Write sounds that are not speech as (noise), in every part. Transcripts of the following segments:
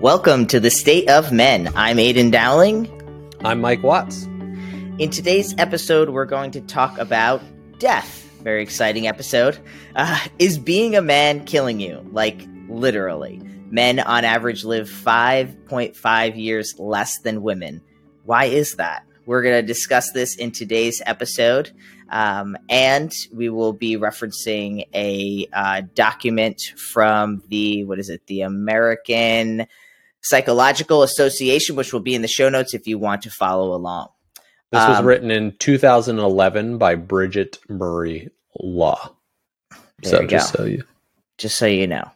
Welcome to the State of Men. I'm Aydian Dowling. I'm Mike Watts. In today's episode, we're going to talk about death. Very exciting episode. Uh, is being a man killing you? Like, literally. Men on average live 5.5 years less than women. Why is that? We're going to discuss this in today's episode. Um, and we will be referencing a uh, document from the, what is it, the American Psychological Association, which will be in the show notes if you want to follow along. This was um, written in 2011 by Bridget Murray Law. So just go. so you, just so you know.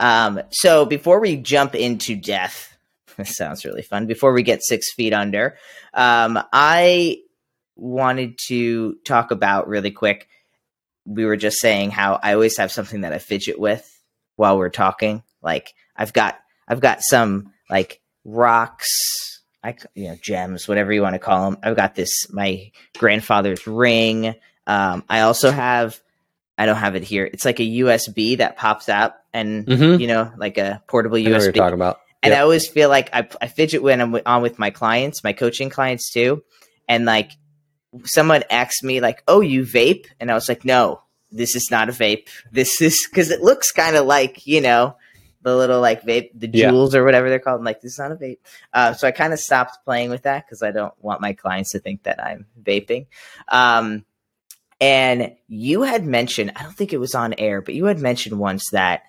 Um, so before we jump into death, (laughs) this sounds really fun. Before we get six feet under, um, I wanted to talk about really quick. We were just saying how I always have something that I fidget with while we're talking. Like I've got I've got some like rocks, I you know gems, whatever you want to call them. I've got this my grandfather's ring. Um, I also have I don't have it here. It's like a USB that pops out and mm-hmm. you know like a portable USB. you're talking about. And yep. I always feel like I, I fidget when I'm on with my clients, my coaching clients too. And like someone asked me like, "Oh, you vape?" And I was like, "No, this is not a vape. This is because it looks kind of like you know the little like vape, the Juuls yeah. or whatever they're called. I'm like, this is not a vape. Uh, so I kind of stopped playing with that because I don't want my clients to think that I'm vaping. Um, and you had mentioned, I don't think it was on air, but you had mentioned once that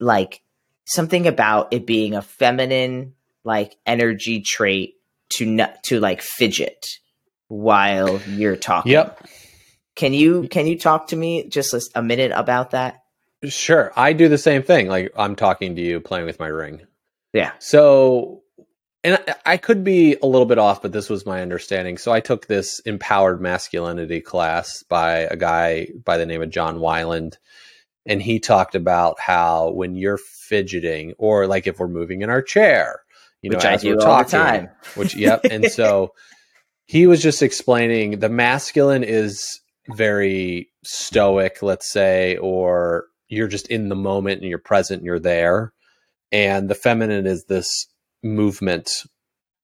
like something about it being a feminine like energy trait to not to like fidget while you're talking. Yep. Can you can you talk to me just a, a minute about that? Sure. I do the same thing. Like I'm talking to you playing with my ring. Yeah. So and I could be a little bit off, but this was my understanding. So I took this empowered masculinity class by a guy by the name of John Wineland. And he talked about how when you're fidgeting, or like if we're moving in our chair, you which know, I as we're talking, which yep. And (laughs) so he was just explaining the masculine is very stoic, let's say, or you're just in the moment and you're present and you're there. And the feminine is this movement,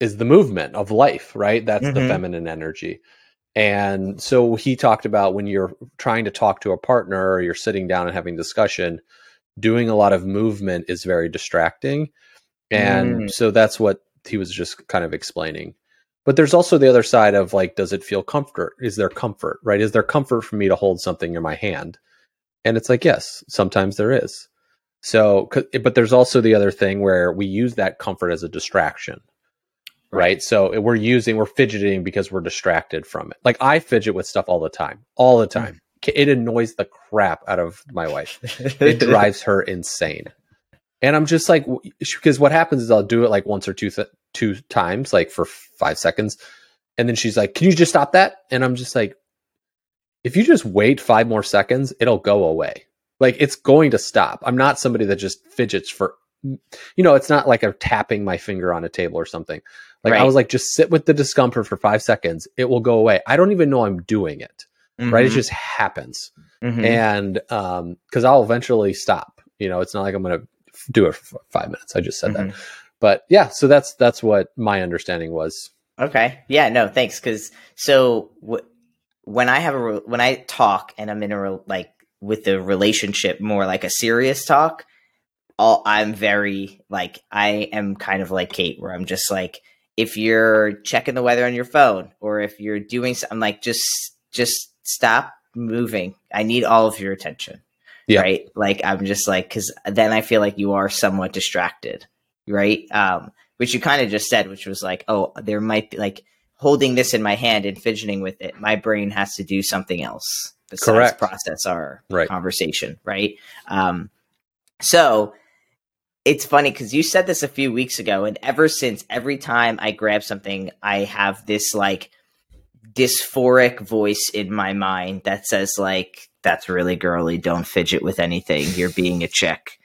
is the movement of life, right? That's mm-hmm. the feminine energy. And so he talked about when you're trying to talk to a partner or you're sitting down and having discussion, doing a lot of movement is very distracting. And mm. so that's what he was just kind of explaining. But there's also the other side of like, does it feel comfort? Is there comfort, right? Is there comfort for me to hold something in my hand? And it's like, yes, sometimes there is. So, but there's also the other thing where we use that comfort as a distraction, right? right? So we're using, we're fidgeting because we're distracted from it. Like I fidget with stuff all the time, all the time. Mm. It annoys the crap out of my wife. (laughs) it drives her insane. And I'm just like, because what happens is I'll do it like once or two, th- two times, like for five seconds. And then she's like, can you just stop that? And I'm just like, if you just wait five more seconds, it'll go away. Like it's going to stop. I'm not somebody that just fidgets for, you know, it's not like I'm tapping my finger on a table or something. Like right. I was like, just sit with the discomfort for five seconds. It will go away. I don't even know I'm doing it. Mm-hmm. Right. It just happens. Mm-hmm. And, um, cause I'll eventually stop, you know, it's not like I'm going to do it for five minutes. I just said mm-hmm. that, but yeah, so that's, that's what my understanding was. Okay. Yeah, no, thanks. Cause so what, when I have a when I talk and I'm in a like with the relationship more like a serious talk, all I'm very like I am kind of like Kate where I'm just like if you're checking the weather on your phone or if you're doing something like just just stop moving. I need all of your attention. Yeah. Right? Like I'm just like cuz then I feel like you are somewhat distracted, right? Um which you kind of just said which was like oh there might be like holding this in my hand and fidgeting with it, my brain has to do something else besides Correct. process our right. conversation, right? Um, so it's funny because you said this a few weeks ago, and ever since, every time I grab something, I have this like dysphoric voice in my mind that says like, "That's really girly. Don't fidget with anything. You're being a chick."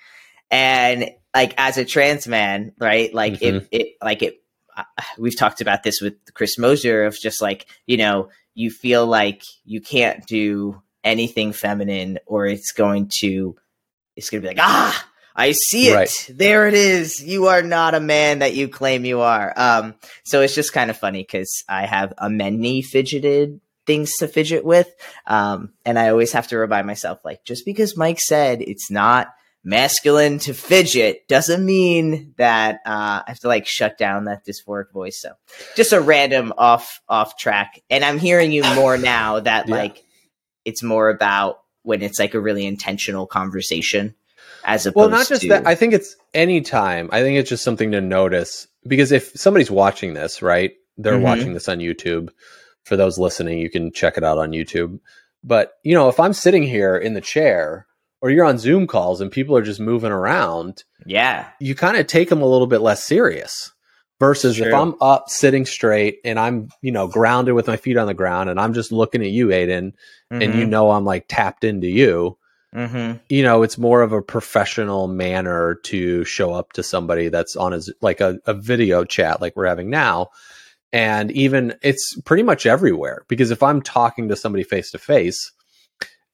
And like as a trans man, right? Like mm-hmm. it, it, like it we've talked about this with Chris Mosier of just like, you know, you feel like you can't do anything feminine or it's going to, it's going to be like, ah, I see it. Right. There it is. You are not a man that you claim you are. Um, so it's just kind of funny because I have a many fidgeted things to fidget with. Um, and I always have to remind myself, like, just because Mike said it's not masculine to fidget doesn't mean that uh, I have to like shut down that dysphoric voice. So just a random off off track. And I'm hearing you more now that Yeah. like it's more about when it's like a really intentional conversation as opposed to Well, not just to that. I think it's any time. I think it's just something to notice because if somebody's watching this, right? They're Mhm. watching this on YouTube. For those listening, you can check it out on YouTube. But, you know, if I'm sitting here in the chair or you're on Zoom calls and people are just moving around, yeah. you kind of take them a little bit less serious versus if I'm up sitting straight and I'm, you know, grounded with my feet on the ground and I'm just looking at you, Aydian, and you know I'm like tapped into you hmm you know, it's more of a professional manner to show up to somebody that's on a, like a, a video chat like we're having now. And even it's pretty much everywhere because if I'm talking to somebody face to face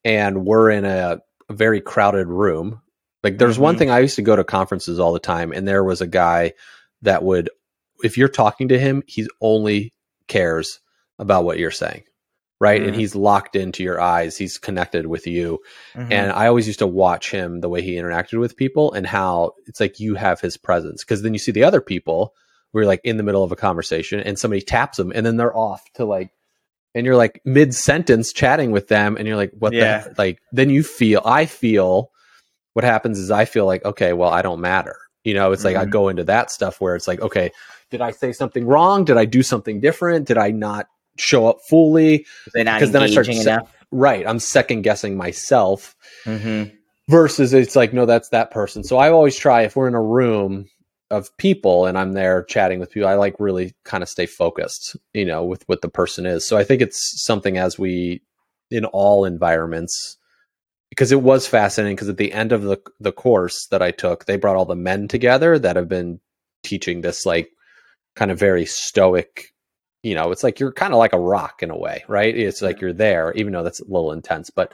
and we're in a, a very crowded room, like there's one Mhm. thing I used to go to conferences all the time, and there was a guy that would, if you're talking to him, he only cares about what you're saying. Right. And Mhm. he's locked into your eyes. He's connected with you. Mm-hmm. And I always used to watch him the way he interacted with people and how it's like you have his presence. Because then you see the other people you're like in the middle of a conversation and somebody taps them and then they're off to like, and you're like mid sentence chatting with them and you're like, what Yeah. the, like, then you feel, I feel what happens is I feel like, okay, well, I don't matter. You know, it's like I Mhm. go into that stuff where it's like, okay, did I say something wrong? Did I do something different? Did I not show up fully? because then I start se- Right. I'm second guessing myself hmm versus it's like no that's that person so i always try if we're in a room of people and i'm there chatting with people i like really kind of stay focused you know with what the person is. So i think it's something as we in all environments because it was fascinating because at the end of the the course that i took they brought all the men together that have been teaching this like kind of very stoic you know it's like you're kind of like a rock in a way right? It's like you're there even though that's a little intense but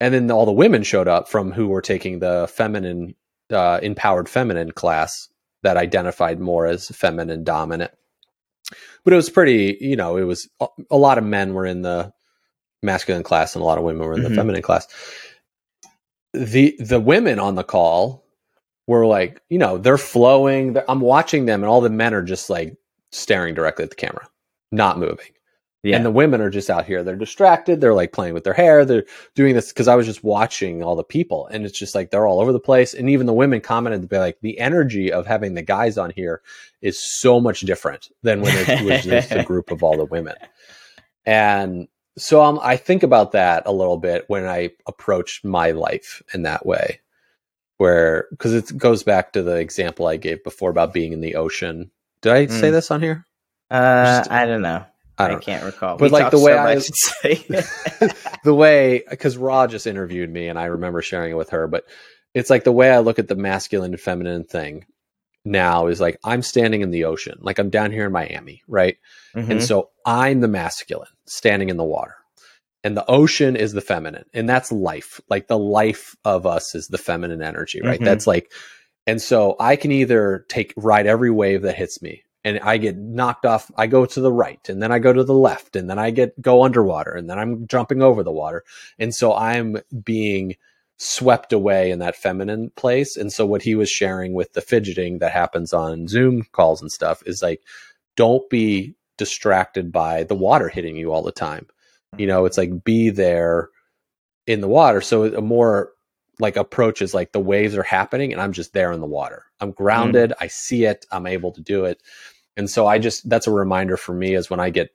and then all the women showed up from who were taking the feminine uh, empowered feminine class that identified more as feminine dominant. But it was pretty you know it was a, lot of men were in the masculine class and a lot of women were in the Mhm. feminine class. The the women on the call were like you know they're flowing they're- i'm watching them and all the men are just like staring directly at the camera not moving Yeah. and the women are just out here. They're distracted. They're like playing with their hair. They're doing this because I was just watching all the people, and it's just like they're all over the place. And even the women commented to be like, the energy of having the guys on here is so much different than when it was just a (laughs) group of all the women. And so um, I think about that a little bit when I approach my life in that way, where because it goes back to the example I gave before about being in the ocean. Did I say Mm. this on here? uh, just- I don't know. I I, can't recall. But, We like, (laughs) the way so I- much, it's like- the way because Raw just interviewed me and I remember sharing it with her, but it's like the way I look at the masculine and feminine thing now is like I'm standing in the ocean, like I'm down here in Miami, right? Mhm. And so I'm the masculine standing in the water. And the ocean is the feminine. And that's life. Like the life of us is the feminine energy, right? Mhm. That's like and so I can either take ride every wave that hits me and I get knocked off. I go to the right and then I go to the left and then I get go underwater and then I'm jumping over the water. And so I'm being swept away in that feminine place. And so what he was sharing with the fidgeting that happens on Zoom calls and stuff is like, don't be distracted by the water hitting you all the time. You know, it's like be there in the water. So a more like approach is like the waves are happening and I'm just there in the water. I'm hmm. grounded. I see it. I'm able to do it. And so I just that's a reminder for me is when I get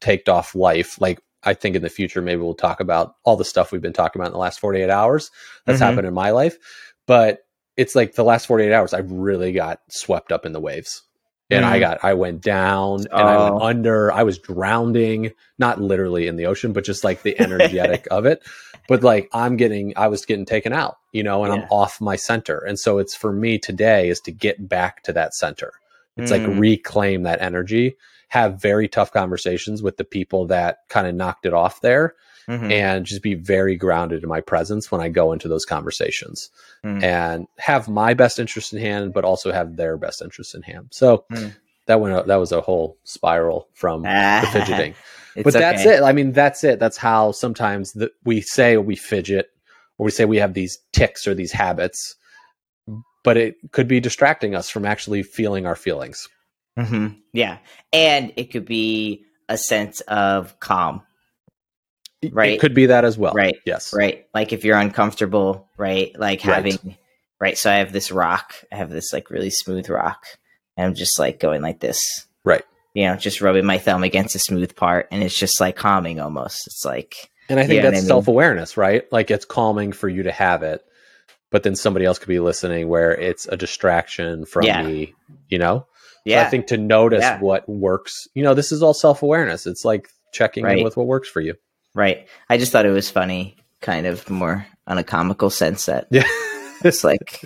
taked off life, like I think in the future maybe we'll talk about all the stuff we've been talking about in the last 48 hours that's Mhm. happened in my life. But it's like the last 48 hours I really got swept up in the waves. And I Mhm. got I went down and I went Oh. under. I was drowning, not literally in the ocean, but just like the (laughs) energetic of it. But like I'm getting I was getting taken out, you know, and I'm off my center. And so it's for me today is to get back to that center. It's like Mm. reclaim that energy, have very tough conversations with the people that kind of knocked it off there Mhm. and just be very grounded in my presence when I go into those conversations Mm. and have my best interest in hand, but also have their best interest in hand. So Mm. that went that was a whole spiral from (laughs) the fidgeting. But that's okay. it. I mean, that's it. That's how sometimes the, we say we fidget or we say we have these ticks or these habits, but it could be distracting us from actually feeling our feelings. hmm Yeah, and it could be a sense of calm, Right. It could be that as well. Right. Yes. right? Like if you're uncomfortable, right? Like having, right? So I have this rock. I have this like really smooth rock, and I'm just like going like this, Right. You know, just rubbing my thumb against a smooth part, and it's just like calming almost. It's like, And I think You know what that's I mean? self awareness, right? Like it's calming for you to have it, but then somebody else could be listening where it's a distraction from Yeah. me, you know? So yeah, I think to notice Yeah. what works, you know, this is all self awareness. It's like checking Right. in with what works for you. right. I just thought it was funny, kind of more on a comical sense that Yeah. (laughs) it's like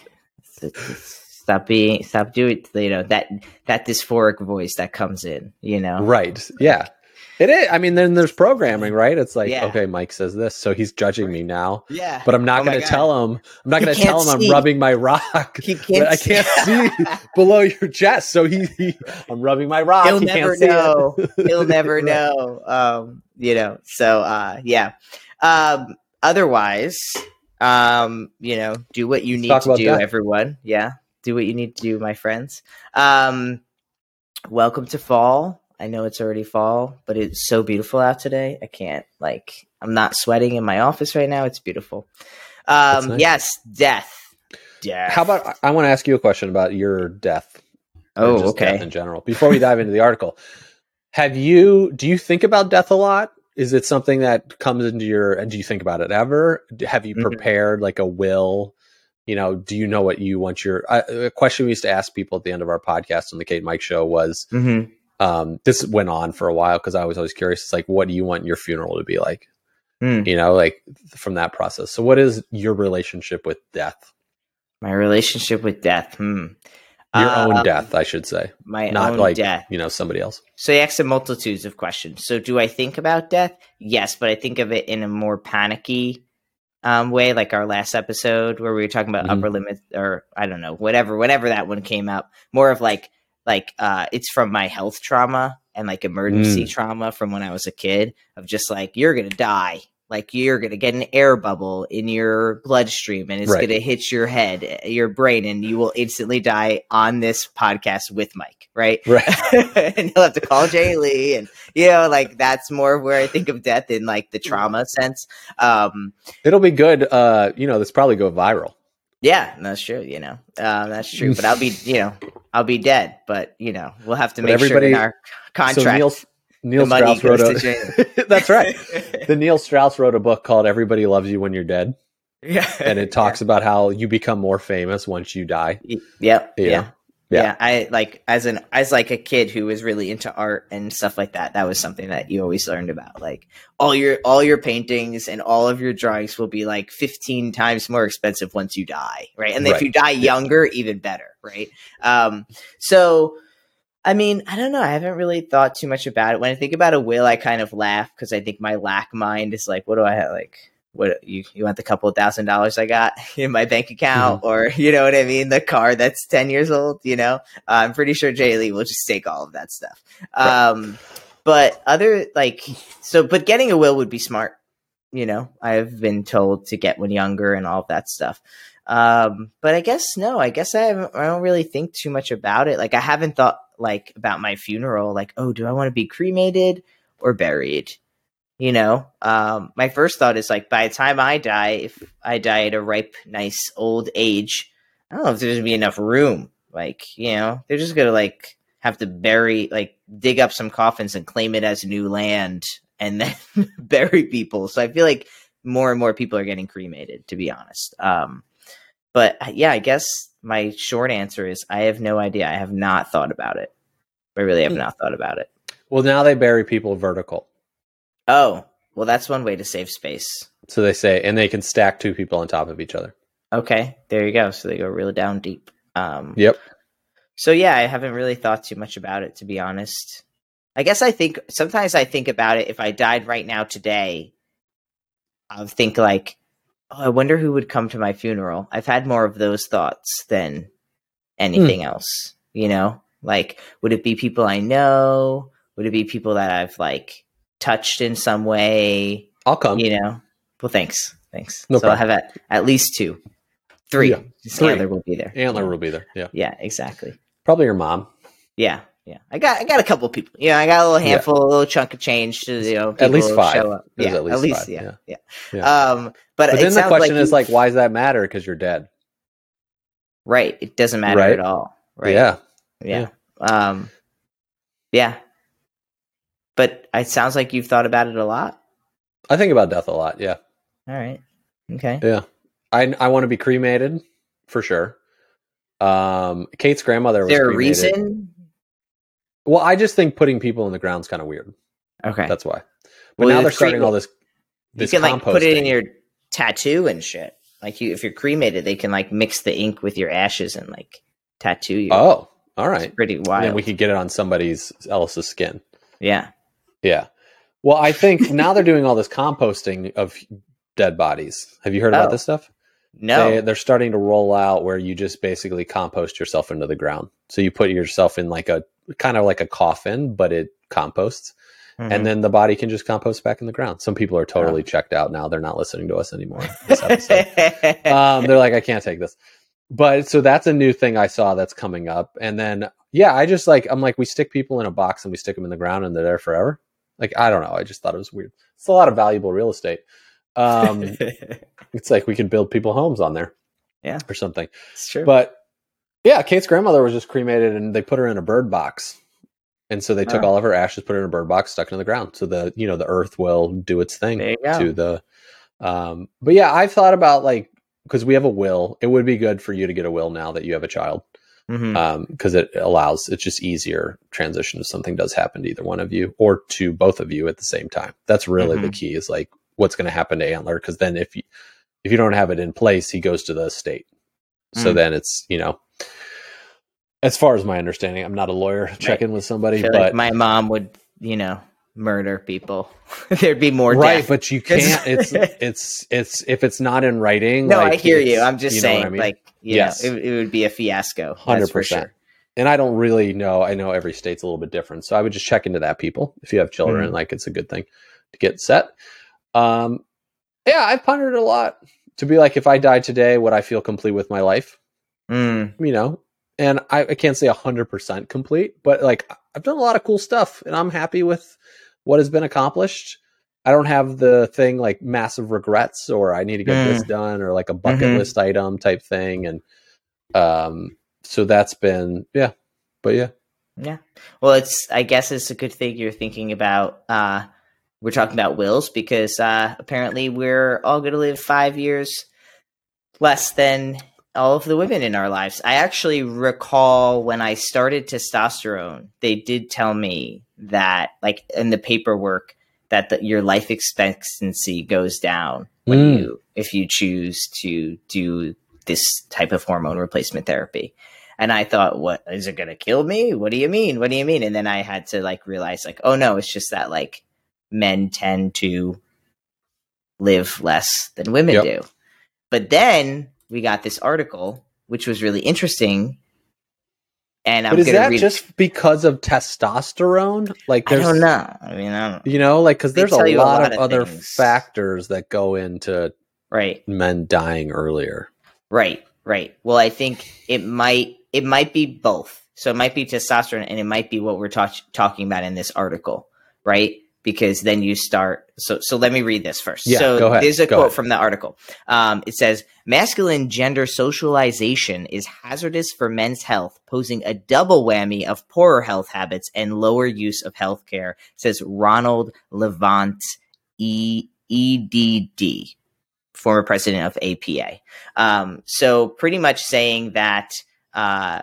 stop being stop doing you know that that dysphoric voice that comes in you know right. Yeah. It is. I mean, then there's programming, right? It's like, Yeah. okay, Mike says this, so he's judging me now. yeah But I'm not Oh going to tell him. I'm not going to tell him I'm rubbing my rock. he can't But I can't see (laughs) below your chest. So he, he I'm rubbing my rock. he'll He never see know (laughs) he'll never Right. know um you know so uh yeah um otherwise um you know do what you need to do that. everyone yeah do what you need to do my friends um welcome to fall i know it's already fall but it's so beautiful out today i can't like i'm not sweating in my office right now it's beautiful um nice. yes death death How about I want to ask you a question about your death. oh just okay death in general. Before we dive into the article, have you do you think about death a lot? Is it something that comes into your? And do you think about it ever? Have you Mhm. prepared like a will? You know, do you know what you want your? Uh, a question we used to ask people at the end of our podcast on the Kate Mike show was, hmm um, this went on for a while because I was always curious. It's like, what do you want your funeral to be like? Hmm. You know, like from that process. So, what is your relationship with death? my relationship with death hmm Your own Um, death, I should say. my Not own like death you know somebody else. So you asked a multitudes of questions. So do I think about death? Yes, but I think of it in a more panicky um, way, like our last episode where we were talking about Mhm. upper limit, or I don't know, whatever, whenever that one came up. More of like, like uh, it's from my health trauma and like emergency Mm. trauma from when I was a kid of just like you're gonna die. Like you're gonna get an air bubble in your bloodstream, and it's Right. gonna hit your head, your brain, and you will instantly die on this podcast with Mike, right? Right. (laughs) and you'll have to call Jay Lee, and you know, like that's more of where I think of death in like the trauma sense. Um, It'll be good. Uh, you know, this probably go viral. yeah, that's true. You know, um, that's true. But I'll be, you know, I'll be dead. But you know, we'll have to But make sure in our contract So Neil Neil Strauss wrote a. (laughs) That's right. The (laughs) Neil Strauss wrote a book called "Everybody Loves You When You're Dead," yeah, and it (laughs) talks about how you become more famous once you die. Yep. Yeah. Yeah. Yeah. yeah. I like as an as like a kid who was really into art and stuff like that. That was something that you always learned about. Like all your all your paintings and all of your drawings will be like fifteen times more expensive once you die, right? And if you die younger, even better, right? Um, so I mean, I don't know. I haven't really thought too much about it. When I think about a will, I kind of laugh because I think my lack mind is like, what do I have? Like, what you you want the couple of thousand dollars I got (laughs) in my bank account, or you know what I mean, the car that's ten years old. You know, uh, I'm pretty sure Jay Lee will just take all of that stuff. Um, but other like so, but getting a will would be smart. You know, I've been told to get when younger and all of that stuff. Um, but I guess no, I guess I haven't, I don't really think too much about it. Like I haven't thought like about my funeral, like, oh, do I want to be cremated or buried? You know, um, my first thought is like, by the time I die, if I die at a ripe, nice old age, I don't know if there's gonna be enough room. Like, you know, they're just gonna like have to bury, like, dig up some coffins and claim it as new land, and then (laughs) bury people. So I feel like more and more people are getting cremated. To be honest, um, but uh, yeah, I guess my short answer is I have no idea. I have not thought about it. I really have Hmm. not thought about it. Well, now they bury people vertical, Oh, well, that's one way to save space. so they say, and they can stack two people on top of each other. Okay, there you go. So they go really down deep. Um, Yep. So yeah, I haven't really thought too much about it to be honest. I guess I think sometimes I think about it if I died right now today, I'll think like, oh, I wonder who would come to my funeral. I've had more of those thoughts than anything else. You know, like would it be people I know? Would it be people that I've like touched in some way? I'll come. You know. Well, thanks, thanks. No so I'll have at, at least two, three. Yeah, three. Antler will be there. Antler will be there. Yeah. Yeah, exactly. Probably your mom. Yeah, yeah. I got I got a couple of people. Yeah, I got a little Yeah. handful, a little chunk of change to you know. At least five. Show up. Yeah, at least five, yeah, yeah. Yeah. Um, but, But then the question like is you- like, why does that matter? Because you're dead. right. It doesn't matter Right. at all. Right. Yeah. Yeah. Um. Yeah. But it sounds like you've thought about it a lot. I think about death a lot. Yeah. All right. Okay. Yeah. I I want to be cremated for sure. Um, Kate's grandmother Is was there a cremated. reason? Well, I just think putting people in the ground is kind of weird. Okay. That's why. But Well, now they're starting all this. you This can like put it in your tattoo and shit. Like you, if you're cremated, they can like mix the ink with your ashes and like tattoo you. Oh, all right, It's pretty And wild. then we could get it on somebody's else's skin. yeah. Yeah. Well, I think (laughs) now they're doing all this composting of dead bodies. Have you heard about Oh. this stuff? No. They, they're starting to roll out where you just basically compost yourself into the ground. So you put yourself in like a kind of like a coffin, but it composts, Mhm. and then the body can just compost back in the ground. Some people are totally checked out now. They're not listening to us anymore. (laughs) Um, they're like, I can't take this. But so that's a new thing I saw that's coming up. And then, yeah, I just like, I'm like, we stick people in a box and we stick them in the ground and they're there forever. Like, I don't know. I just thought it was weird. It's a lot of valuable real estate. Um, (laughs) it's like we could build people homes on there. Yeah. Or something. it's true. But yeah, Kate's grandmother was just cremated and they put her in a bird box. And so they took Oh. all of her ashes, put her in a bird box, stuck it in the ground. So the, you know, the earth will do its thing there you go. to the um but yeah i've thought about like because we have a will it would be good for you to get a will now that you have a child Mhm. um because it allows it's just easier transition if something does happen to either one of you or to both of you at the same time that's really the Mhm. key is like what's going to happen to antler because then if you if you don't have it in place he goes to the estate so Mm. then it's you know as far as my understanding i'm not a lawyer check in with somebody but like my mom would, you know, murder people. (laughs) There'd be more right death. but you (laughs) can't it's it's it's if it's not in writing no, like, I hear you. I'm just you saying, I mean? like, Yes. know, it, it would be a fiasco. Hundred percent. sure. And I don't really know. I know every state's a little bit different, so I would just check into that. People, if you have children, Mhm. like it's a good thing to get set. Um, yeah, I've pondered a lot to be like, if I died today, would I feel complete with my life? Mm, You know, and I, I can't say hundred percent complete, but like I've done a lot of cool stuff, and I'm happy with what has been accomplished. I don't have the thing like massive regrets or I need to get this done or like a bucket Mhm. list item type thing, and um, so that's been yeah, but yeah. yeah. Well, it's. I guess it's a good thing you're thinking about. uh We're talking about wills because uh apparently we're all going to live five years less than all of the women in our lives. I actually recall when I started testosterone, they did tell me that, like in the paperwork, that the, your life expectancy goes down when Mm. you if you choose to do this type of hormone replacement therapy. And I thought, what is it going to kill me? What do you mean? What do you mean? And then I had to like realize, like, oh no, it's just that like men tend to live less than women Yep. do. But then we got this article, which was really interesting. And I'm but is that read. just because of testosterone? Like, I there's, don't know. I mean, I don't. know. you know, like because there's a lot, a lot of, of other factors that go into Right. men dying earlier. Right, right. Well, I think it might it might be both. So it might be testosterone, and it might be what we're talk- talking about in this article, right? Because then you start. So so let me read this first. Yeah, so go ahead, there's a go quote ahead. from the article. Um, it says masculine gender socialization is hazardous for men's health, posing a double whammy of poorer health habits and lower use of healthcare. Says Ronald Levant, E EDD, former president of APA. Um, so pretty much saying that uh,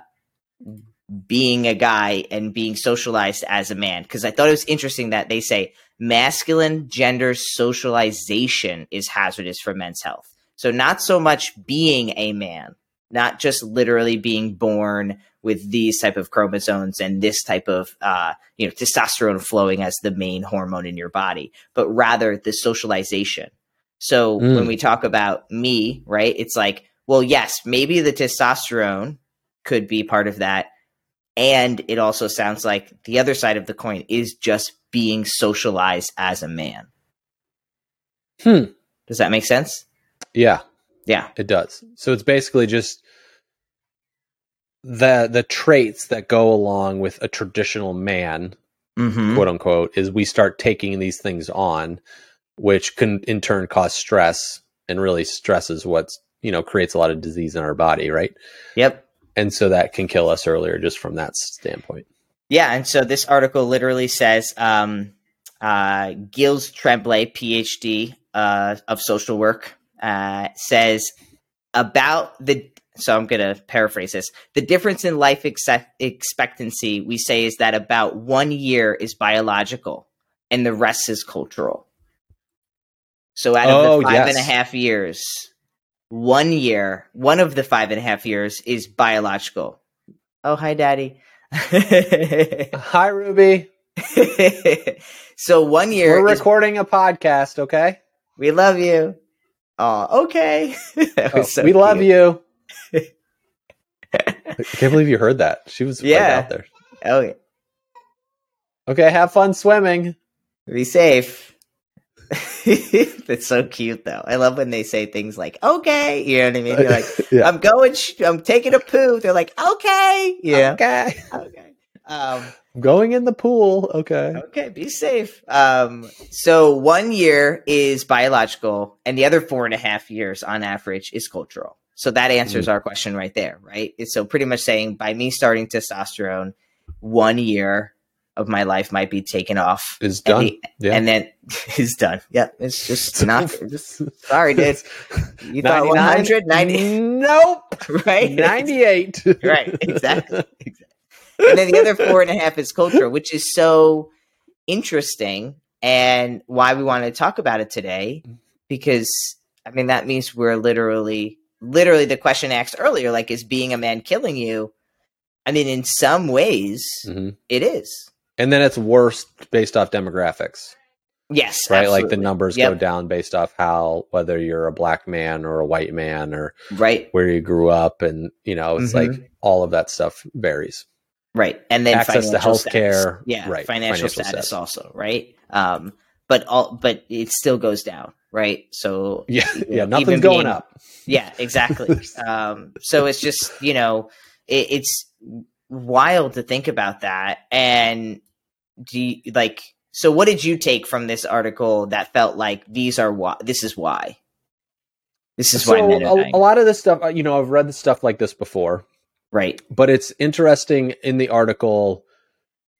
being a guy and being socialized as a man, because I thought it was interesting that they say masculine gender socialization is hazardous for men's health. So not so much being a man, not just literally being born with these type of chromosomes and this type of uh, you know testosterone flowing as the main hormone in your body, but rather the socialization So Mm. when we talk about me, right, it's like, well, yes, maybe the testosterone could be part of that. And it also sounds like the other side of the coin is just being socialized as a man. Hmm. Does that make sense? Yeah, Yeah. it does. So it's basically just the the traits that go along with a traditional man, Mm-hmm. quote unquote, is we start taking these things on, which can in turn cause stress, and really stress is what's you know creates a lot of disease in our body, right? Yep. And so that can kill us earlier just from that standpoint. Yeah, and so this article literally says um, uh, Gilles Tremblay, PhD uh, of social work, uh, says about the. So I'm going to paraphrase this. The difference in life ex- expectancy, we say, is that about one year is biological, and the rest is cultural. So out of Oh, the five and a half years, one year, one of the five and a half years is biological. Oh, hi, Daddy. (laughs) Hi, Ruby. (laughs) so one year We're is- recording a podcast, okay? we love you. Oh, okay. (laughs) That was oh, so we love you. I can't believe you heard that. She was right Yeah. out there. Oh, yeah. Okay, have fun swimming. be safe. (laughs) That's so cute, though. I love when they say things like "okay." You know what I mean? They're like, (laughs) yeah. "I'm going. Sh- I'm taking a poo." They're like, "Okay." Yeah. Okay. Okay. Um, I'm going in the pool. Okay. Okay, be safe. Um, so one year is biological, and the other four and a half years, on average, is cultural. So that answers our question right there, right? It's so pretty much saying by me starting testosterone, one year of my life might be taken off, and, done. the- yeah. and then (laughs) it's done. Yep, it's just (laughs) not. Just, sorry, dude. (laughs) You thought 99? 100, 90, Nope. right? 98. right, exactly. exactly. And then the other four and a half is culture, which is so interesting and why we want to talk about it today. Because I mean that means we're literally literally the question asked earlier, like, is being a man killing you? I mean, in some ways Mhm. it is. And then it's worse based off demographics, Yes. right? Like the numbers Yep. go down based off how, whether you're a black man or a white man or Right. where you grew up. And, you know, it's Mhm. like all of that stuff varies. Right. And then Access to healthcare, status. Yeah. right, Financial, financial status status. also, right? Um, but all but it still goes down, right? So Yeah. you (laughs) Yeah. know, Nothing's going being- up. Yeah, exactly. (laughs) um, so it's just you know, it, it's wild to think about that. And do you, like, so what did you take from this article that felt like these are why? This is why. This is why So are a, a lot of this stuff, uh, you know, I've read the stuff like this before. right? but it's interesting in the article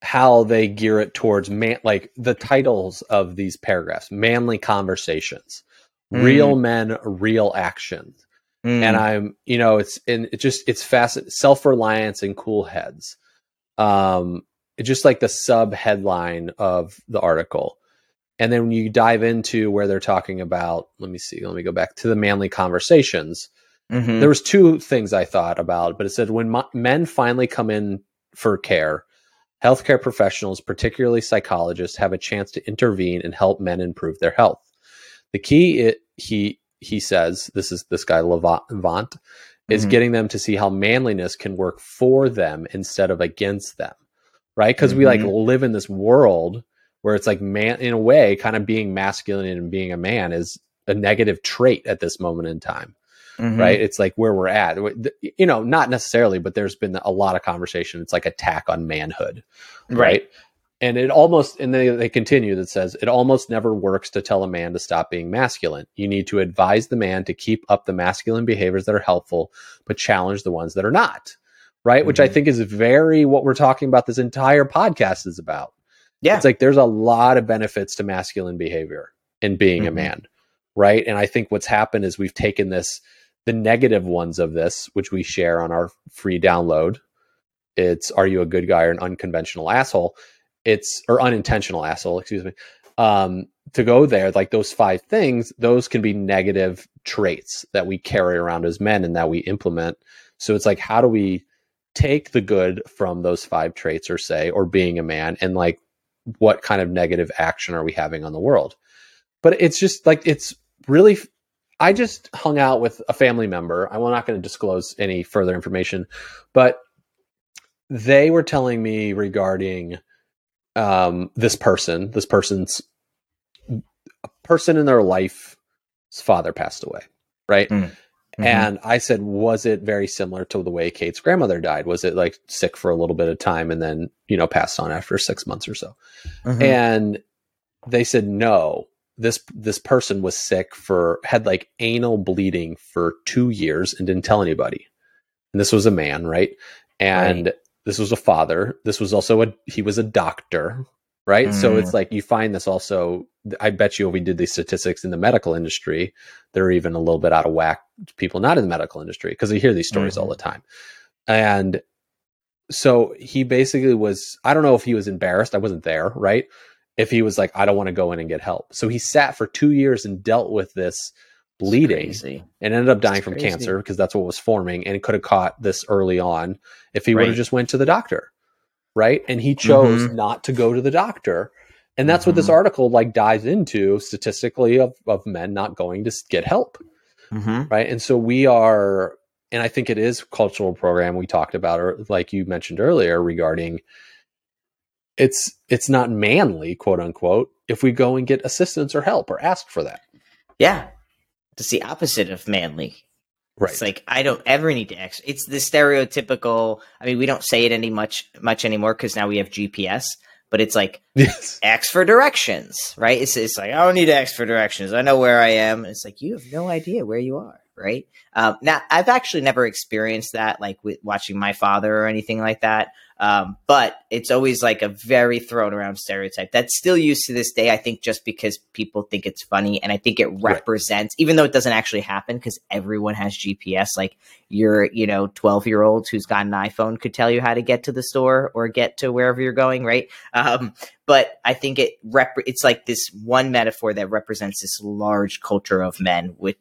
how they gear it towards man like the titles of these paragraphs manly conversations Mm. real men real action Mm, and i'm you know it's and it just it's fast self-reliance and cool heads um just like the sub headline of the article and then when you dive into where they're talking about let me see let me go back to the manly conversations mhm. there was two things I thought about, but it said when mo- men finally come in for care, healthcare professionals, particularly psychologists, have a chance to intervene and help men improve their health. The key, it, he he says, this is this guy Levant, is Mhm. getting them to see how manliness can work for them instead of against them, right? Because we like Mhm. live in this world where it's like man, in a way, kind of being masculine and being a man is a negative trait at this moment in time Mhm. right? It's like where we're at. You know, not necessarily, but there's been a lot of conversation. It's like attack on manhood, right? Right. And it almost, and they, they continue that says, it almost never works to tell a man to stop being masculine. You need to advise the man to keep up the masculine behaviors that are helpful, but challenge the ones that are not, right? Which I Mhm. think is very what we're talking about this entire podcast is about. Yeah. It's like there's a lot of benefits to masculine behavior and being a Mhm. man, right? And I think what's happened is we've taken this, the negative ones of this, which we share on our free download. It's are you a good guy or an unconventional asshole? It's or unintentional asshole, excuse me. Um, to go there, like those five things, those can be negative traits that we carry around as men and that we implement. So it's like, how do we take the good from those five traits or say, or being a man and like what kind of negative action are we having on the world? But it's just like it's really, I just hung out with a family member. I'm not going to disclose any further information, but they were telling me regarding um, this person, this person's person in their life's father passed away, right? Mm. Mhm. And I said, was it very similar to the way Kate's grandmother died? Was it like sick for a little bit of time and then, you know, passed on after six months or so? Mhm. And they said, no, this, this person was sick for, had like anal bleeding for two years and didn't tell anybody. And this was a man, right? And this was a father. This was also a, he was a doctor, right? So Mm. it's like you find this also, I bet you if we did these statistics in the medical industry, they're even a little bit out of whack people not in the medical industry because we hear these stories all Mhm. the time. And so he basically was, I don't know if he was embarrassed. I wasn't there, right? If he was like, I don't want to go in and get help. So he sat for two years and dealt with this bleeding and ended up dying from cancer because that's what was forming and could have caught this early on if he would have just went to the doctor right and he chose Mhm. not to go to the doctor and that's what this Mhm. article like dives into statistically of, of men not going to get help Mhm. right and so we are and i think it is cultural program we talked about or like you mentioned earlier regarding it's it's not manly quote unquote if we go and get assistance or help or ask for that Yeah. It's the opposite of manly. Right It's like I don't ever need to ex. It's the stereotypical. I mean, we don't say it any much much anymore because now we have GPS. But it's like (laughs) yes ask for directions, right? It's, it's like I don't need to ask for directions. I know where I am. It's like you have no idea where you are, right? Um, now I've actually never experienced that, like with watching my father or anything like that. Um, but it's always like a very thrown around stereotype that's still used to this day. I think just because people think it's funny, and I think it represents, even though it doesn't actually happen, because everyone has GPS. Like your, you know, twelve year old who's got an iPhone could tell you how to get to the store or get to wherever you're going, right? Um, but I think it rep- it's like this one metaphor that represents this large culture of men with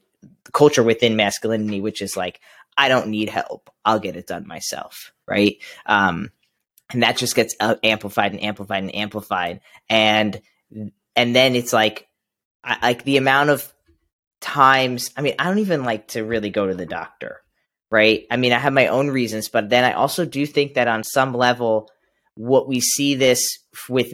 culture within masculinity, which is like, I don't need help. I'll get it done myself. Right. Um, and that just gets uh, amplified and amplified and amplified. And, and then it's like, I, like the amount of times, I mean, I don't even like to really go to the doctor. Right. I mean, I have my own reasons, but then I also do think that on some level, what we see this with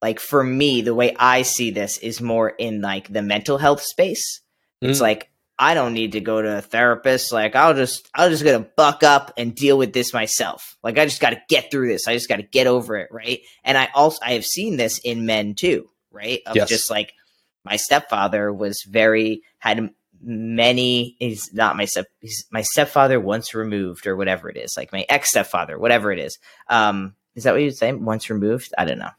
like for me the way i see this is more in like the mental health space it's Mm. like i don't need to go to a therapist. Like i'll just i'll just gonna buck up and deal with this myself. Like i just gotta get through this. I just gotta get over it right? And i also i have seen this in men too right? Of Yes. just like my stepfather was very had many he's not my step he's my stepfather once removed or whatever it is. Like my ex stepfather whatever it is. Um is that what you would say once removed? I don't know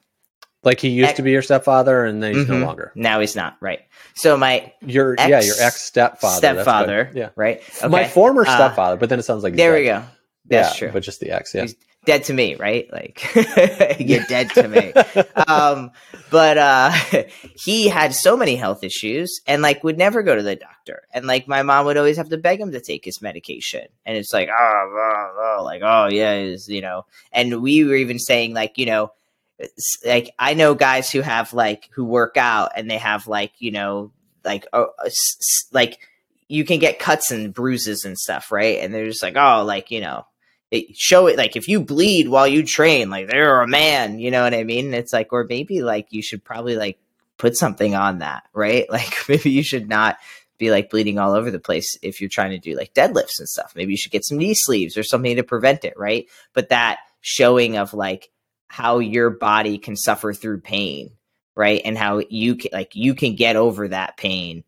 Like he used Ex- to be your stepfather, and then he's Mhm. no longer. now he's not right so my Your Ex- yeah, your ex stepfather. stepfather Yeah. right My Okay. former Uh, stepfather, but then it sounds like there we go that's yeah, true But just the ex, yeah. He's dead to me right like (laughs) you're dead to me (laughs) um but uh (laughs) he had so many health issues and like would never go to the doctor and like my mom would always have to beg him to take his medication and it's like oh, oh, oh like oh yeah is you know and we were even saying like you know like i know guys who have like who work out and they have like you know like uh, s- s- like you can get cuts and bruises and stuff right? And they're just like oh like you know it, show it like if you bleed while you train like they're a man you know what i mean? It's like or maybe like you should probably like put something on that right? (laughs) Like maybe you should not be like bleeding all over the place if you're trying to do like deadlifts and stuff. Maybe you should get some knee sleeves or something to prevent it right? But that showing of like how your body can suffer through pain right? And how you can like you can get over that pain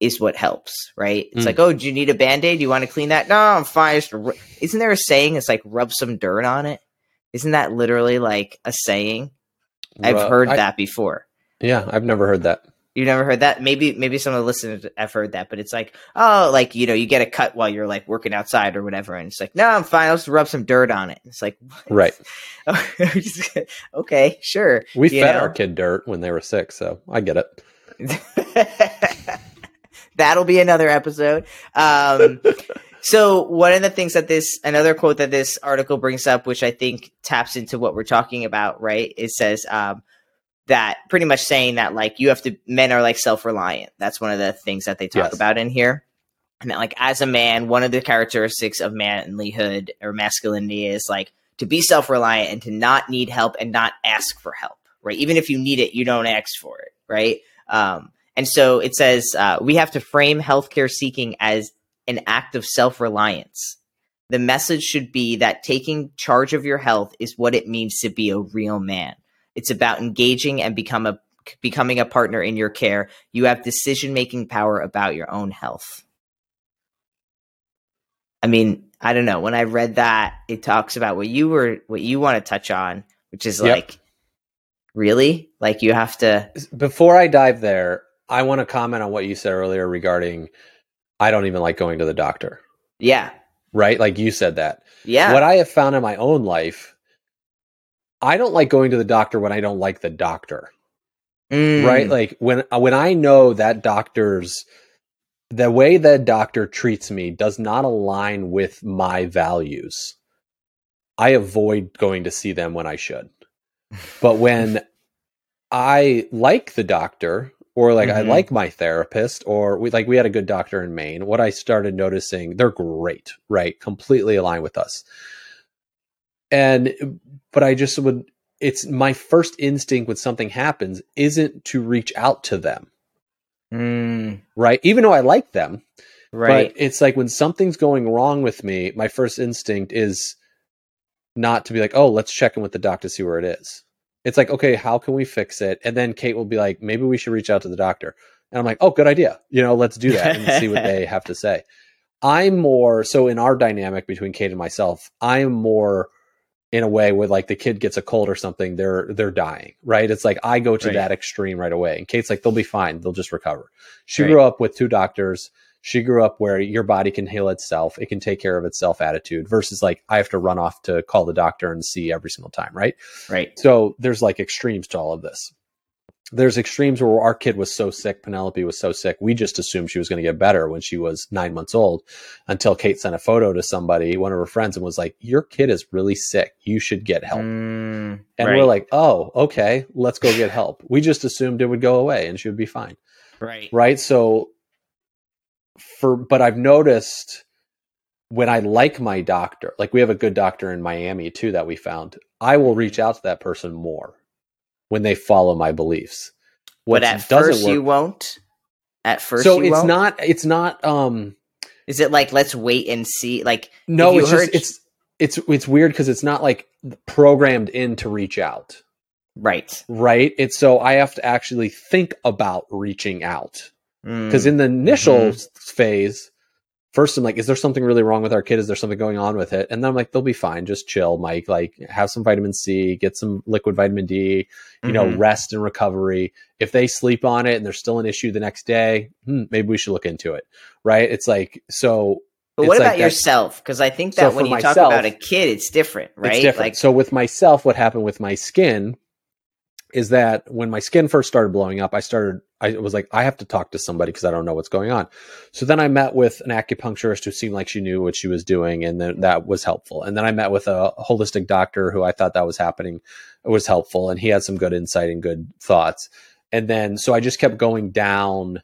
is what helps right? It's Mm. like oh do you need a band-aid? Do you want to clean that? No i'm fine. Isn't there a saying it's like rub some dirt on it? Isn't that literally like a saying? I've heard I- that before. Yeah, I've never heard that. You've never heard that maybe maybe some of the listeners have heard that but it's like oh like you know you get a cut while you're like working outside or whatever and it's like no i'm fine i'll just rub some dirt on it it's like what? Right. (laughs) okay sure We You fed know? our kid dirt when they were sick, so I get it. (laughs) That'll be another episode. Um, (laughs) so one of the things that this, another quote that this article brings up, which I think taps into what we're talking about, right? It says um, that pretty much saying that like you have to men are like self-reliant. That's one of the things that they talk Yes. about in here. And that like as a man, one of the characteristics of manlyhood or masculinity is like to be self-reliant and to not need help and not ask for help, right? Even if you need it, you don't ask for it, right? Um, and so it says uh, we have to frame healthcare seeking as an act of self-reliance. The message should be that taking charge of your health is what it means to be a real man. It's about engaging and become a becoming a partner in your care. You have decision making power about your own health. I mean, I don't know. When I read that, it talks about what you were what you want to touch on, which is Yep. like really like you have to Before I dive there, I want to comment on what you said earlier regarding I don't even like going to the doctor, yeah right? Like you said that. yeah What I have found in my own life, I don't like going to the doctor when I don't like the doctor. Mm, right like when when i know that doctor's the way that doctor treats me does not align with my values. I avoid going to see them when i should. But when (laughs) i like the doctor or like i Mhm. like my therapist or we like we had a good doctor in maine what i started noticing they're great right? Completely aligned with us. And but i just would it's my first instinct when something happens isn't to reach out to them. Mm, right? Even though i like them right. but it's like when something's going wrong with me my first instinct is not to be like oh let's check in with the doctor to see where it is. It's like okay how can we fix it? And then kate will be like maybe we should reach out to the doctor. And i'm like oh good idea. You know let's do that and see what they (laughs) have to say. I'm more so in our dynamic between kate and myself i'm more in a way where like the kid gets a cold or something they're they're dying right? It's like i go to Right. that extreme right away. And kate's like they'll be fine. They'll just recover. She Right. grew up with two doctors. She grew up where your body can heal itself. It can take care of itself attitude versus like i have to run off to call the doctor and see every single time right? Right. So there's like extremes to all of this there's extremes where our kid was so sick penelope was so sick we just assumed she was going to get better when she was nine months old until kate sent a photo to somebody one of her friends and was like your kid is really sick. You should get help. Mm, and right, we're like oh okay let's go get help. We just assumed it would go away and she would be fine. Right. Right? So for but i've noticed when i like my doctor like we have a good doctor in miami too that we found i will reach out to that person more when they follow my beliefs. What but at first you won't? At first so you it's won't? not it's not um is it like let's wait and see? Like no it's heard- just it's it's it's weird because it's not like programmed in to reach out. Right. Right? It's so i have to actually think about reaching out. Because Mm, in the initial Mhm. phase first i'm like is there something really wrong with our kid? Is there something going on with it? And then i'm like they'll be fine. Just chill mike. Like have some vitamin c get some liquid vitamin d you know mhm. rest and recovery. If they sleep on it and there's still an issue the next day hmm, maybe we should look into it. Right? It's like so but what it's like about that- yourself? Because i think that for when you talk about a kid it's different right? it's different. Like so with myself what happened with my skin is that when my skin first started blowing up i started i was like i have to talk to somebody because i don't know what's going on. So then i met with an acupuncturist who seemed like she knew what she was doing and then that was helpful. And then i met with a holistic doctor who i thought that was happening was helpful and he had some good insight and good thoughts. And then so i just kept going down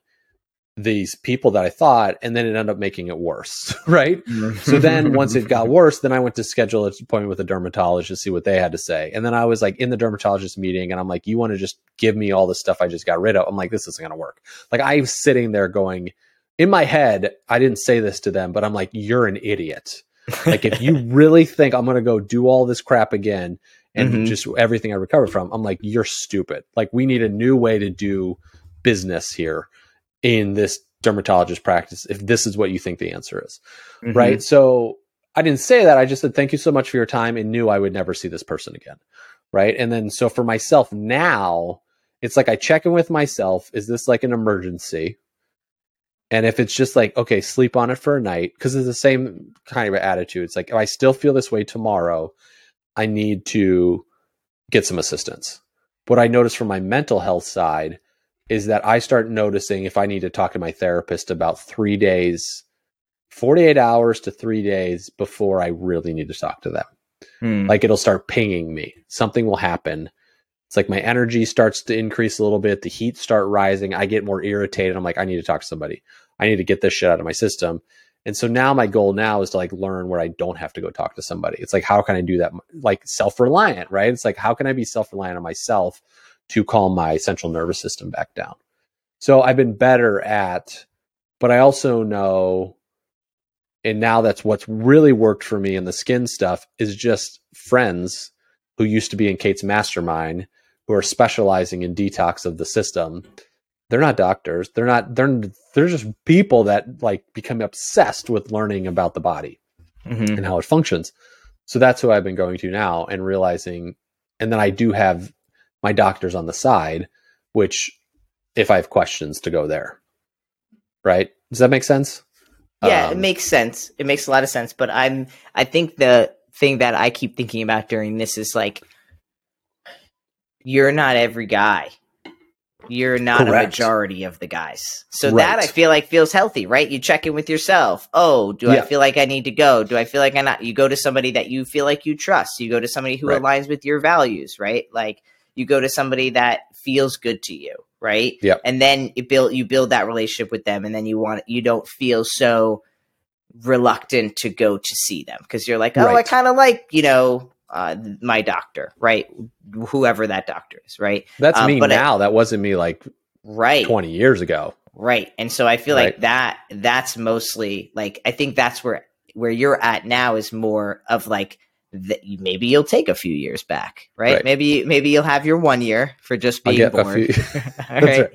these people that i thought and then it ended up making it worse (laughs) right so then once it got (laughs) worse, then I went to schedule an appointment with a dermatologist to see what they had to say. And then I was like in the dermatologist meeting and I'm like, you want to just give me all the stuff I just got rid of? I'm like, this isn't going to work. Like I'm sitting there going, in my head, I didn't say this to them, but I'm like, you're an idiot. Like if you (laughs) really think I'm going to go do all this crap again and Mhm. just everything I recovered from, I'm like, you're stupid. Like we need a new way to do business here in this dermatologist practice if this is what you think the answer is Mhm. right? So I didn't say that. I just said thank you so much for your time and knew I would never see this person again, right? And then so for myself now, it's like I check in with myself. Is this like an emergency? And if it's just like okay, sleep on it for a night because it's the same kind of attitude. It's like if I still feel this way tomorrow, I need to get some assistance. What I notice from my mental health side is that I start noticing if I need to talk to my therapist about three days 48 hours to three days before I really need to talk to them. Hmm. Like it'll start pinging me. Something will happen It's like my energy starts to increase a little bit, the heat start rising, I get more irritated. I'm like, I need to talk to somebody. I need to get this shit out of my system. And so now my goal now is to like learn where I don't have to go talk to somebody. It's like, how can I do that? Like self reliant, right? It's like, how can I be self reliant on myself to calm my central nervous system back down? So I've been better at, but I also know, and now that's what's really worked for me in the skin stuff is just friends who used to be in Kate's mastermind who are specializing in detox of the system they're not doctors they're not they're they're just people that like become obsessed with learning about the body mm-hmm. and how it functions so that's who i've been going to now and realizing and then i do have my doctors on the side which if i have questions to go there right does that make sense yeah um, it makes sense it makes a lot of sense but i'm i think the thing that i keep thinking about during this is like you're not every guy you're not Correct. a majority of the guys. So right. that I feel like feels healthy, right? You check in with yourself. Oh, do yeah. I feel like I need to go? Do I feel like I not? You go to somebody that you feel like you trust. You go to somebody who right. aligns with your values, right? Like you go to somebody that feels good to you, right? Yeah. And then you build you build that relationship with them, and then you want you don't feel so reluctant to go to see them because you're like, oh, right. I kind of like you know uh, my doctor, right? Whoever that doctor is, right? That's um, me now. I, that wasn't me like right 20 years ago. Right. And so I feel right. like that that's mostly like I think that's where where you're at now is more of like that maybe you'll take a few years back, right? right. Maybe maybe you'll have your one year for just being born. (laughs) (laughs) All right. right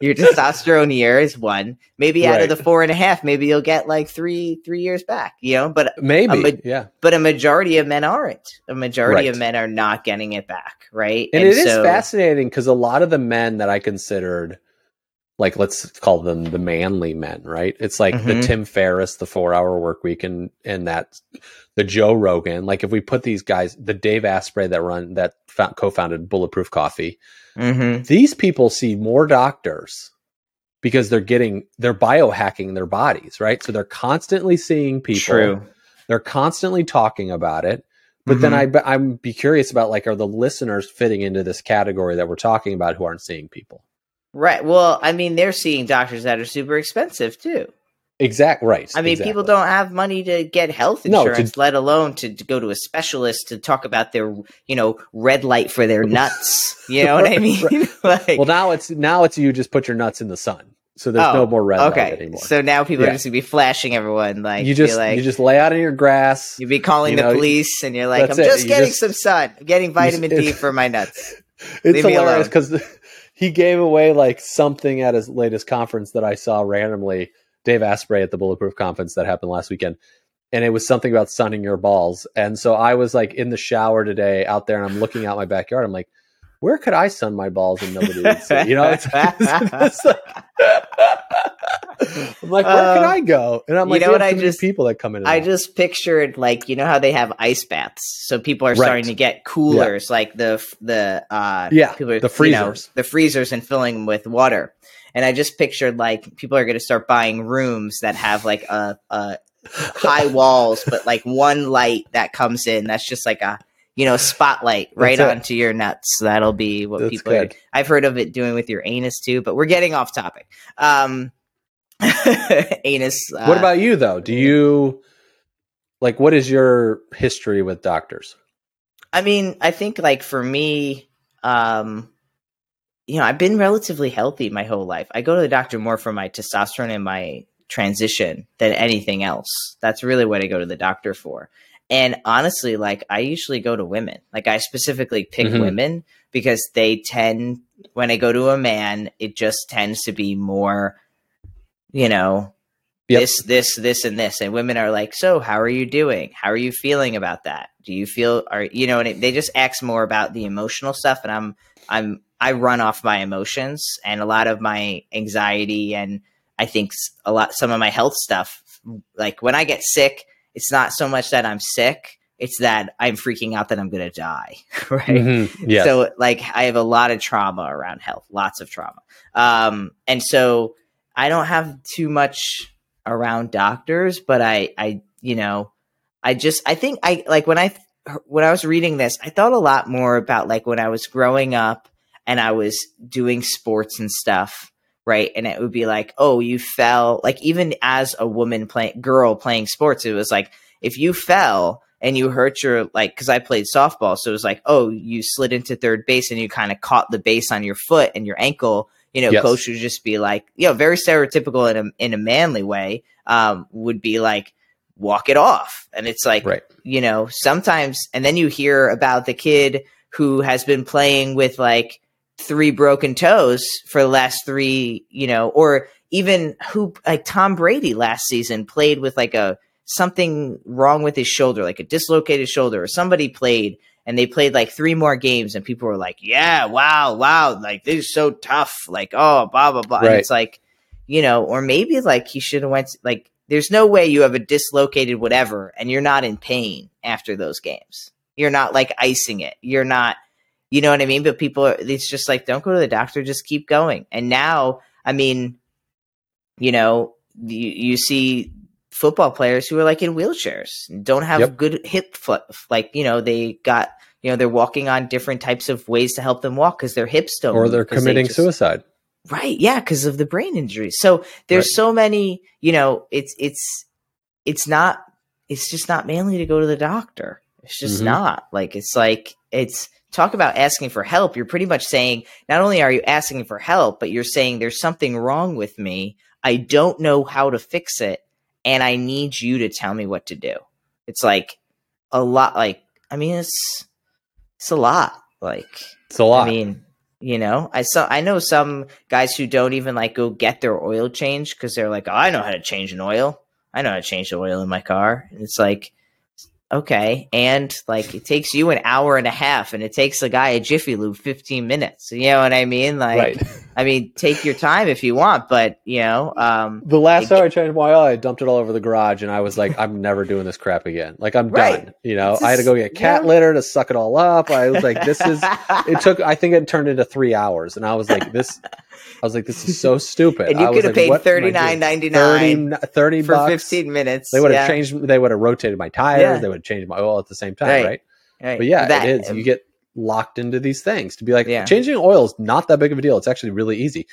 your testosterone year is one. Maybe out of the four and a half, maybe you'll get like three three years back. You know, but maybe ma- yeah. But a majority of men aren't. A majority of men are not getting it back, right? And, and it so, is fascinating because a lot of the men that I considered, like let's call them the manly men, right? It's like mm-hmm. the Tim Ferriss, the Four Hour Work Week, and and that the Joe Rogan. Like if we put these guys, the Dave Asprey that run that co-founded Bulletproof Coffee Mm-hmm. These people see more doctors because they're getting they're biohacking their bodies, right? So they're constantly seeing people. True. They're constantly talking about it. But mm-hmm. then I I'm be curious about like are the listeners fitting into this category that we're talking about who aren't seeing people? Right. Well, I mean, they're seeing doctors that are super expensive too. Exact right. I mean, exactly. people don't have money to get health insurance, no, to, let alone to, to, go to a specialist to talk about their, you know, red light for their nuts. (laughs) You know what I mean? (laughs) like, well, now it's now it's you just put your nuts in the sun, so there's oh, no more red okay. light anymore. So now people yeah. are just gonna be flashing everyone like you just like, you just lay out in your grass. You'd be calling the know, police, and you're like, I'm just getting just, some sun. I'm getting vitamin D for my nuts. (laughs) It's Leave hilarious because he gave away like something at his latest conference that I saw randomly Dave Asprey at the Bulletproof Conference that happened last weekend. And it was something about sunning your balls. And so I was like in the shower today out there and I'm looking out my backyard. I'm like, where could I sun my balls and nobody would see? You know, it's, (laughs) it's, like, (laughs) I'm like, where can um, I go? And I'm like, you know what? I just people that come in. I just pictured like you know how they have ice baths, so people are right. starting to get coolers, yeah. like the the uh yeah people are, the freezers, you know, the freezers, and filling them with water. And I just pictured like people are going to start buying rooms that have like a, a high (laughs) walls, but like one light that comes in. That's just like a you know spotlight right onto your nuts. That'll be what that's people. Are, I've heard of it doing with your anus too, but we're getting off topic. Um, (laughs) anus. Uh, what about you though? Do you like what is your history with doctors? I mean, I think like for me, um, you know, I've been relatively healthy my whole life. I go to the doctor more for my testosterone and my transition than anything else. That's really what I go to the doctor for. And honestly, like I usually go to women. Like I specifically pick mm-hmm. women because they tend when I go to a man, it just tends to be more, you know, yep. this, this, this, and this. And women are like, so how are you doing? How are you feeling about that? Do you feel are you know, and it, they just ask more about the emotional stuff. And I'm I'm I run off my emotions and a lot of my anxiety and I think a lot some of my health stuff like when I get sick it's not so much that I'm sick it's that I'm freaking out that I'm going to die (laughs) right mm-hmm. yes. so like I have a lot of trauma around health lots of trauma um and so I don't have too much around doctors but I I you know I just I think I like when I when I was reading this, I thought a lot more about like when I was growing up and I was doing sports and stuff, right? And it would be like, oh, you fell. Like even as a woman playing girl playing sports, it was like if you fell and you hurt your like because I played softball, so it was like, oh, you slid into third base and you kind of caught the base on your foot and your ankle. You know, Yes. coach would just be like, you know, very stereotypical in a in a manly way. Um, would be like, walk it off, and it's like, Right. you know, sometimes, and then you hear about the kid who has been playing with like three broken toes for the last three, you know, or even who like Tom Brady last season played with like a something wrong with his shoulder, like a dislocated shoulder, or somebody played and they played like three more games and people were like, Yeah, wow, wow, like this is so tough. Like, oh, blah blah blah. And it's like, you know, or maybe like he should have went like there's no way you have a dislocated whatever and you're not in pain after those games. You're not like icing it. You're not you know what I mean? But people are it's just like don't go to the doctor, just keep going. And now, I mean, you know, you, you see football players who are like in wheelchairs, don't have Yep. good hip foot like, you know, they got you know, they're walking on different types of ways to help them walk because their hips don't Or they're 'cause they committing just- suicide. Right. Yeah, because of the brain injuries. So there's Right. so many, you know, it's it's it's not it's just not manly to go to the doctor. It's just Mhm. not. Like it's like it's talk about asking for help. You're pretty much saying not only are you asking for help, but you're saying there's something wrong with me. I don't know how to fix it, and I need you to tell me what to do. It's like a lot like I mean it's it's a lot. Like It's a lot. I mean, you know, I saw I know some guys who don't even like go get their oil changed because they're like, oh, I know how to change an oil. I know how to change the oil in my car. And it's like, okay, and like it takes you an hour and a half, and it takes a guy a Jiffy Lube fifteen minutes. You know what I mean? Like, right. (laughs) I mean, take your time if you want, but you know, um, The last time I changed my oil, I dumped it all over the garage, and I was like, "I'm never doing this crap again. Like, I'm Right. done." You know, I had to go get cat yeah. litter to suck it all up. I was like, "This is." (laughs) It took. I think it turned into three hours, and I was like, "This." I was like, "This is so stupid." and you could have like, paid what am I thirty nine ninety 30, 30 for bucks. fifteen minutes. They would have Yeah, changed. They would have rotated my tires. Yeah. They would have changed my oil at the same time, Right. right? right. But yeah, That- it is. You get locked into these things to be like Yeah. changing oil is not that big of a deal. It's actually really easy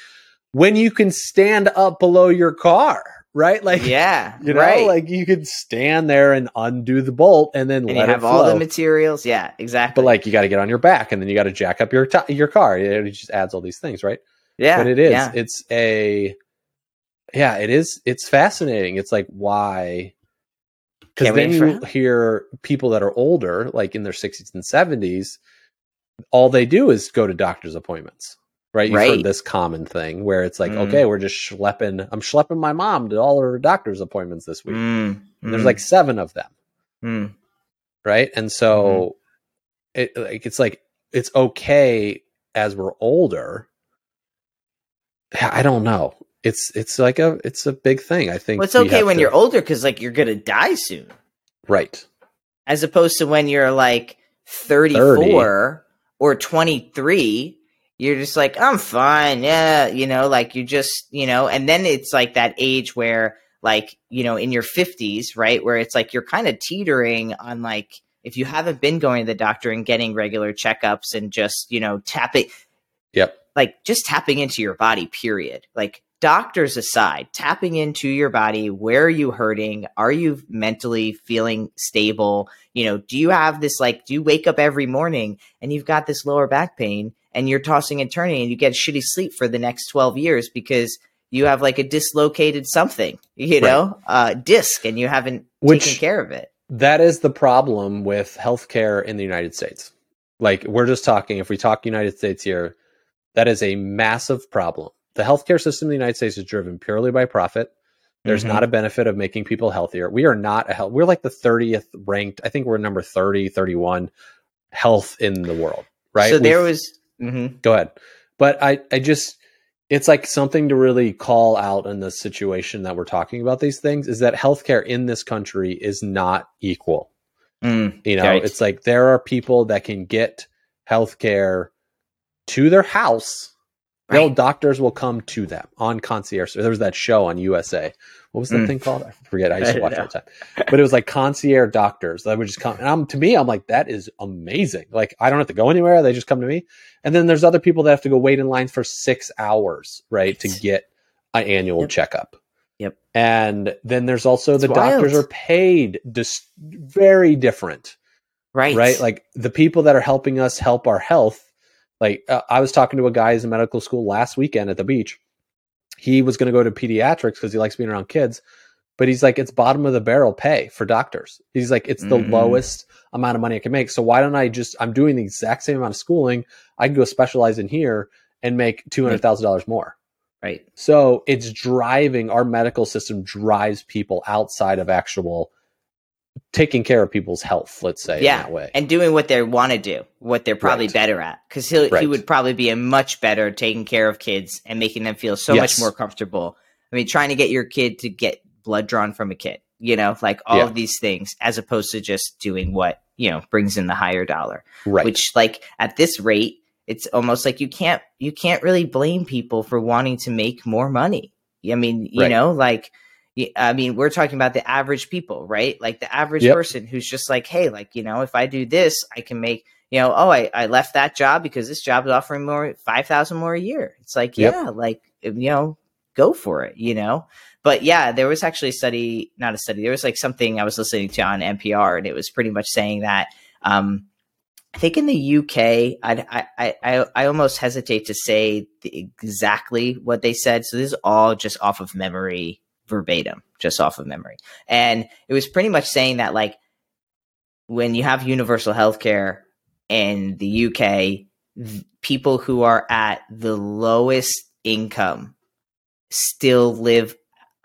when you can stand up below your car, right? Like yeah, (laughs) you know, right. like you could stand there and undo the bolt and then and you let have it all the materials. Yeah, exactly. but like you got to get on your back and then you got to jack up your ti your car. It just adds all these things, right? yeah, but it is. Yeah. It's a yeah, it is. It's fascinating. It's like why because then you hear people that are older, like in their sixties and seventies, all they do is go to doctor's appointments. Right, you've Right. heard this common thing where it's like, Mm. okay, we're just schlepping. I'm schlepping my mom to all her doctor's appointments this week. Mm, And there's mm, like seven of them mm. right and so it like it's like it's okay as we're older i don't know it's it's like a it's a big thing. I think Well, it's okay when to- you're older because like you're gonna die soon, right. As opposed to when you're like 34 or 23. You're just like, I'm fine, yeah, you know, like you just, you know, and then it's like that age where, like, you know, in your 50s, right, where it's like you're kind of teetering on like if you haven't been going to the doctor and getting regular checkups and just, you know, tapping, yep. like just tapping into your body period. Like doctors aside tapping into your body where are you hurting? Are you mentally feeling stable? You know do you have this like do you wake up every morning and you've got this lower back pain and you're tossing and turning and you get shitty sleep for the next 12 years because you have like a dislocated something you know uh disc and you haven't Which- taken care of it? that is the problem with healthcare in the united states. Like we're just talking if we talk united states here that is a massive problem the healthcare system in the united states is driven purely by profit There's Mhm. not a benefit of making people healthier. We are not a health. We're like the 30th ranked. I think we're number 30, 31 health in the world, right? so there We- was mhm. Go ahead. But I, I just, it's like something to really call out in the situation that we're talking about these things is that healthcare in this country is not equal. Mm, You know, Right. it's like there are people that can get healthcare to their house Right. doctors will come to them on concierge. There was that show on USA. What was that Mm. thing called? I forget. I used to (laughs) watch it all the time. But it was like concierge doctors that would just come. And I'm, to me, I'm like, that is amazing. Like I don't have to go anywhere. They just come to me. And then there's other people that have to go wait in lines for six hours, right, to get an annual Yep. checkup. Yep. And then there's also It's the doctors are paid dis- very different Right. right? Like the people that are helping us help our health. Like uh, I was talking to a guy who's in medical school last weekend at the beach. He was going to go to pediatrics because he likes being around kids, but he's like, it's bottom of the barrel pay for doctors. He's like, it's the Mhm. lowest amount of money I can make. So why don't I just? I'm doing the exact same amount of schooling. I can go specialize in here and make two hundred thousand dollars more. right. So it's driving our medical system drives people outside of actual taking care of people's health. Let's say Yeah, in that way. and doing what they want to do, what they're probably Right. better at. Because he he would probably be a much better taking care of kids and making them feel so Yes. much more comfortable. I mean, trying to get your kid to get blood drawn from a kid, you know, like all Yeah. of these things, as opposed to just doing what you know brings in the higher dollar. right. Which, like, at this rate, it's almost like you can't you can't really blame people for wanting to make more money. I mean, you Right. know, like I mean, we're talking about the average people, right? Like the average Yep. person who's just like, hey, like, you know, if I do this, I can make, you know, oh, I, I left that job because this job is offering more, 5,000 more a year. It's like, Yep. yeah, like, you know, go for it, you know? But yeah, there was actually a study, not a study, there was like something I was listening to on NPR and it was pretty much saying that, um, I think in the UK, I'd, I, I, I, I almost hesitate to say the, exactly what they said. So this is all just off of memory, verbatim, just off of memory. And it was pretty much saying that, like, when you have universal healthcare in the UK, th- people who are at the lowest income still live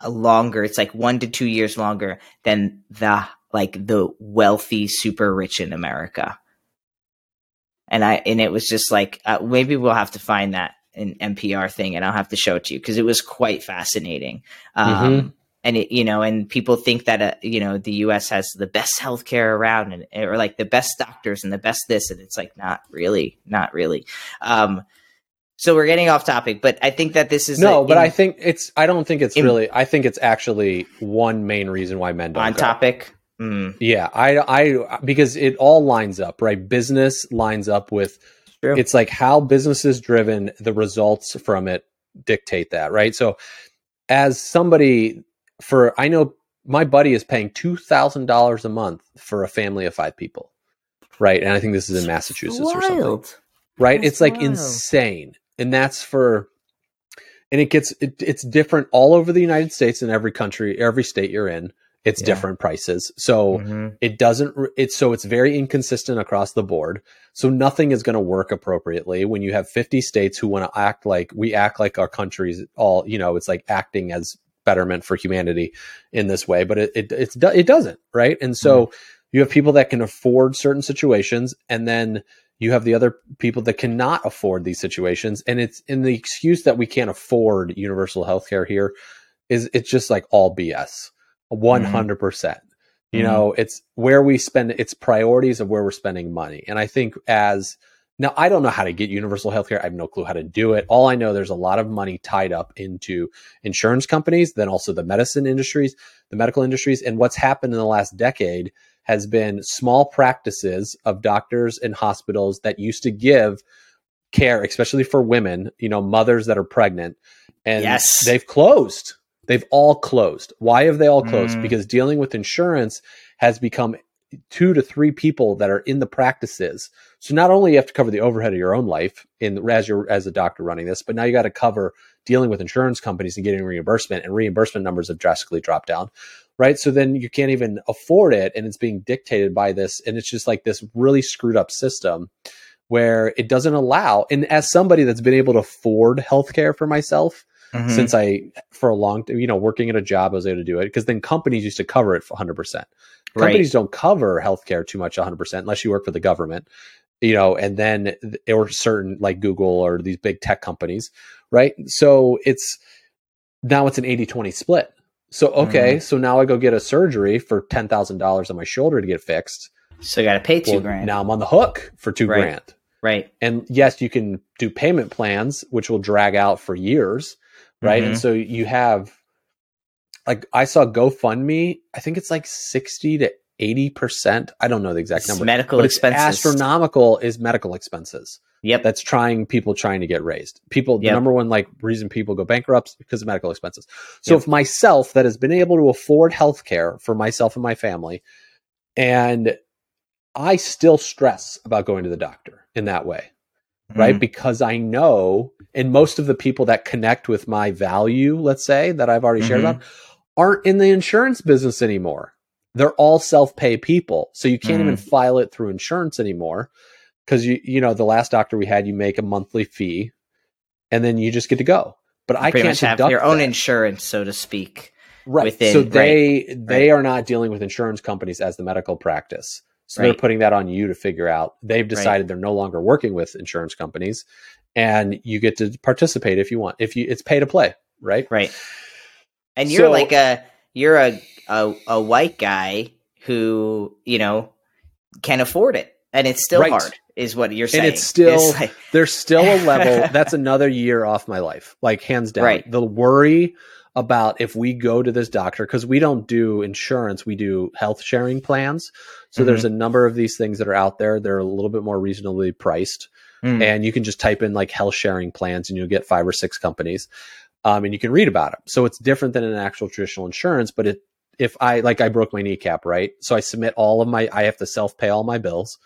longer. It's like one to two years longer than the like the wealthy super rich in America. And I and it was just like uh, maybe we'll have to find that an NPR thing, and I'll have to show it to you because it was quite fascinating. Um, And it, you know, and people think that uh, you know the U.S. has the best healthcare around, and or like the best doctors and the best this, and it's like not really, not really. Um, so we're getting off topic, but I think that this is no, a- but in- I think it's. I don't think it's in- really. I think it's actually one main reason why men don't on go. topic. Mm, Yeah, I, I, because it all lines up, right? Business lines up with. True. It's like how business is driven. The results from it dictate that, right? So, as somebody for, I know my buddy is paying two thousand dollars a month for a family of five people, right? And I think this is in Massachusetts or something. right? That's it's like wild. insane, and that's for, and it gets it, it's different all over the United States and every country, every state you're in. It's Yeah. different prices, so Mhm. it doesn't. It's so it's very inconsistent across the board. So nothing is going to work appropriately when you have 50 states who want to act like we act like our countries all. You know, it's like acting as betterment for humanity in this way, but it it it's, it doesn't, right? And so you have people that can afford certain situations, and then you have the other people that cannot afford these situations and it's in the excuse that we can't afford universal health care here is it's just like all bs 100% you Mhm. know it's where we spend it's priorities of where we're spending money and i think as now i don't know how to get universal health care i have no clue how to do it all i know there's a lot of money tied up into insurance companies then also the medicine industries the medical industries and what's happened in the last decade has been small practices of doctors and hospitals that used to give care, especially for women, you know, mothers that are pregnant, and Yes. they've closed. They've all closed. Why have they all closed? Mm. Because dealing with insurance has become two to three people that are in the practices. So not only you have to cover the overhead of your own life in as your as a doctor running this, but now you got to cover dealing with insurance companies and getting reimbursement and reimbursement numbers have drastically dropped down. Right. So then you can't even afford it and it's being dictated by this. And it's just like this really screwed up system where it doesn't allow and as somebody that's been able to afford healthcare for myself Mhm. since I for a long time, you know working at a job I was able to do it because then companies used to cover it 100%. Right. Companies don't cover healthcare too much 100% unless you work for the government. You know, and then or certain like Google or these big tech companies, right? So it's now it's an 80-20 split. So okay, so now I go get a surgery for $10,000 on my shoulder to get fixed. So I got to pay two Well, grand. Now I'm on the hook for 2 Right. grand. Right. And yes, you can do payment plans, which will drag out for years, right? And Mhm. so you have, like, I saw GoFundMe. I think it's like sixty to eighty percent. I don't know the exact It's number, medical expenses. astronomical. Is medical expenses Yep. that's trying people trying to get raised. People, the Yep. number one like reason people go bankrupt is because of medical expenses. So Yep. if myself that has been able to afford health care for myself and my family, and I still stress about going to the doctor in that way, right? Mhm. Because I know, and most of the people that connect with my value, let's say, that I've already shared Mhm. about, aren't in the insurance business anymore. They're all self-pay people. So you can't even Mm. file it through insurance anymore. Cause you, you know, the last doctor we had, you make a monthly fee and then you just get to go. But I can't have your own that. insurance, so to speak. right. within- so right, they they right. are not dealing with insurance companies as the medical practice. So Right. they're putting that on you to figure out. They've decided they're no longer working with insurance companies, and you get to participate if you want. If you, it's pay to play, right? Right. And you're So- like a you're a, a a white guy who, you know, can afford it. And it's still Right. hard, is what you're saying. it's still- like- There's still a level (laughs) that's another year off my life, like hands down. Right. The worry about if we go to this doctor because we don't do insurance, we do health sharing plans. So Mhm. there's a number of these things that are out there. They're a little bit more reasonably priced. Mm, and you can just type in like health sharing plans and you'll get five or six companies um, and you can read about them so it's different than an actual traditional insurance but it if i like i broke my kneecap right so i submit all of my i have to self-pay all my bills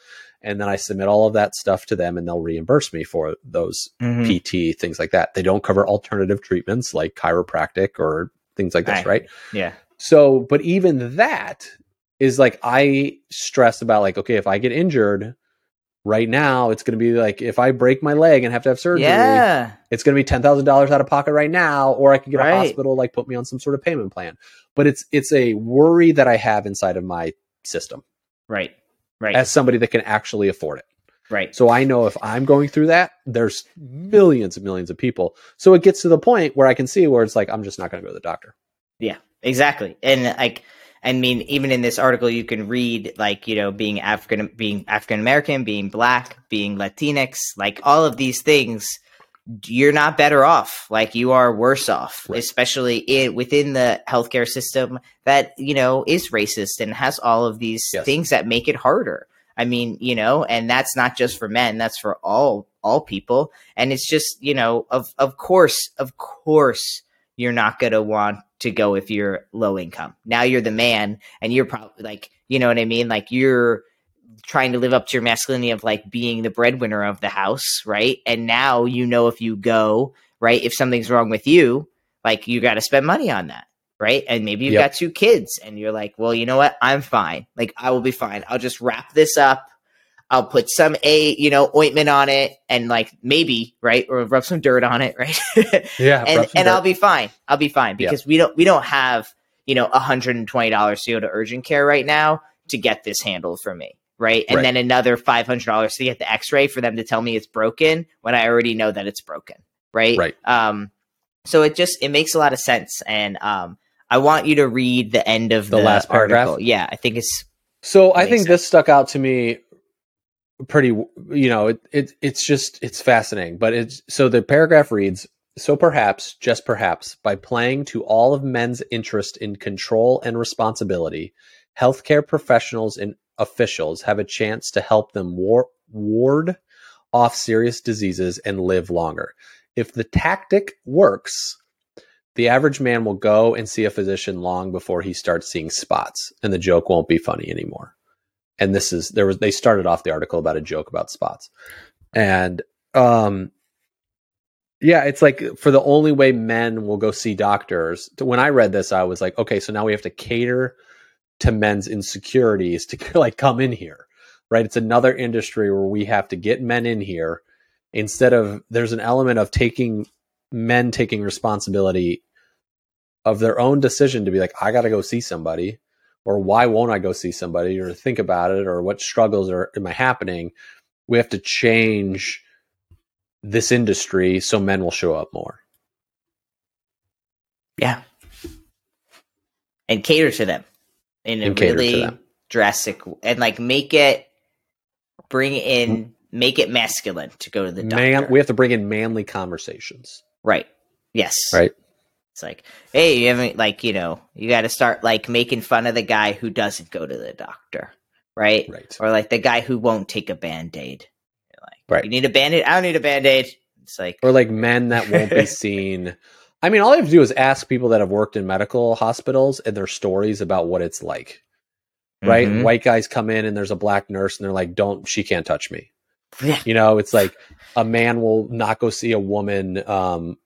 and then i submit all of that stuff to them and they'll reimburse me for those mhm. pt things like that they don't cover alternative treatments like chiropractic or things like this Right. right Yeah. so, but even that is like I stress about like, okay, if I get injured right now, it's going to be like if I break my leg and have to have surgery, Yeah. it's going to be ten thousand dollars out of pocket right now, or I could get a hospital like put me on some sort of payment plan. But it's it's a worry that I have inside of my system Right. Right. as somebody that can actually afford it. right. So I know if I'm going through that, there's millions and millions of people. So it gets to the point where I can see where it's like I'm just not going to go to the doctor. Yeah, exactly. And like I mean, even in this article you can read like, you know, being African being African American, being black, being Latinx, like all of these things, you're not better off. Like you are worse off, Right. especially in within the healthcare system that, you know, is racist and has all of these Yes. things that make it harder. I mean, you know, and that's not just for men, that's for all all people. And it's just, you know, of of course, of course you're not going to want to go if you're low income. Now you're the man and you're probably like, you know what I mean? Like you're trying to live up to your masculinity of like being the breadwinner of the house, right? And now you know if you go, right, if something's wrong with you, like you got to spend money on that, right? And maybe you've Yep. got two kids and you're like, well, you know what? I'm fine. Like I will be fine. I'll just wrap this up. I'll put some a you know ointment on it and like maybe right or rub some dirt on it (laughs) right Yeah, and and I'll be fine. I'll be fine because we don't we don't have you know hundred and twenty dollars to go to urgent care right now to get this handled for me, right? And Right. then another five hundred dollars to get the X ray for them to tell me it's broken when I already know that it's broken, right? Right. Um, so it just it makes a lot of sense, and um, I want you to read the end of The the, last paragraph? article. Yeah, I think it's So I think sense. this stuck out to me pretty you know it, it it's just it's fascinating but it's so the paragraph reads so perhaps just perhaps by playing to all of men's interest in control and responsibility healthcare professionals and officials have a chance to help them war- ward off serious diseases and live longer. If the tactic works the average man will go and see a physician long before he starts seeing spots and the joke won't be funny anymore. And this is there was they started off the article about a joke about spots. And um yeah it's like for the only way men will go see doctors when i read this i was like okay so now we have to cater to men's insecurities to (laughs) like come in here right it's another industry where we have to get men in here instead of there's an element of taking men taking responsibility of their own decision to be like i got to go see somebody or why won't I go see somebody or think about it or what struggles are am I happening? We have to change this industry so men will show up more. yeah, and cater to them in a And cater to really drastic and like make it bring in make it masculine to go to the doctor. Man, we have to bring in manly conversations. right. Yes. Right. It's like, hey, you haven't like you know you got to start like making fun of the guy who doesn't go to the doctor, right? Right. Or like the guy who won't take a band aid. Like, Right. You need a band aid. I don't need a band aid. It's like, Or like men that won't be (laughs) seen. I mean, all you have to do is ask people that have worked in medical hospitals and their stories about what it's like. Right? Mhm. White guys come in and there's a black nurse and they're like, "Don't, she can't touch me." Yeah. You know, it's like a man will not go see a woman um,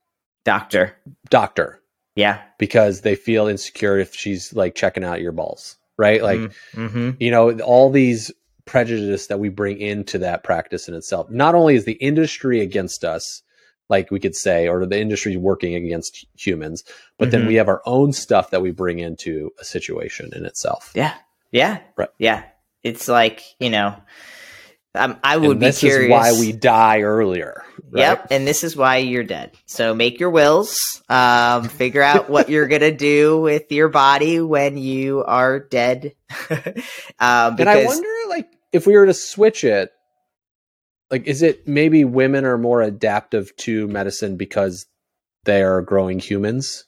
doctor. doctor Yeah. because they feel insecure if she's like checking out your balls. Right? Like, mm-hmm. you know all these prejudice that we bring into that practice in itself not only is the industry against us like we could say or the industry working against humans but then Mhm. we have our own stuff that we bring into a situation in itself Yeah. Yeah. Right. Yeah. It's like, you know, um, I would and be this curious. is why we die earlier right? Yep, and this is why you're dead. So make your wills. Um, figure out what you're (laughs) gonna do with your body when you are dead. um, (laughs) and i wonder like if we were to switch it like is it maybe women are more adaptive to medicine because they are growing humans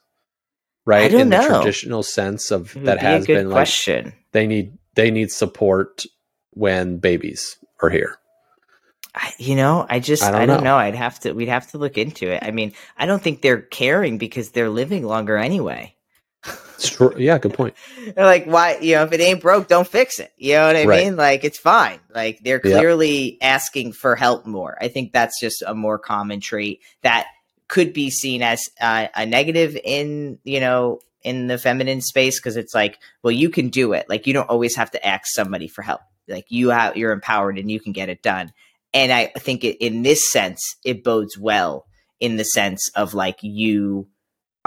right don't in the traditional sense of that be has good been like question. they need they need support when babies are here. I, you know, I just I I don't don't, know. know. I'd have to. We'd have to look into it. I mean, I don't think they're caring because they're living longer anyway. Yeah, good point. (laughs) Like, why? You know, if it ain't broke, don't fix it. You know what I Right. mean? Like, it's fine. Like, they're Yep. clearly asking for help more. I think that's just a more common trait that could be seen as uh, a negative in, you know, in the feminine space because it's like, well, you can do it. Like, you don't always have to ask somebody for help. Like, you have, you're empowered and you can get it done. And I think it, in this sense, it bodes well in the sense of like you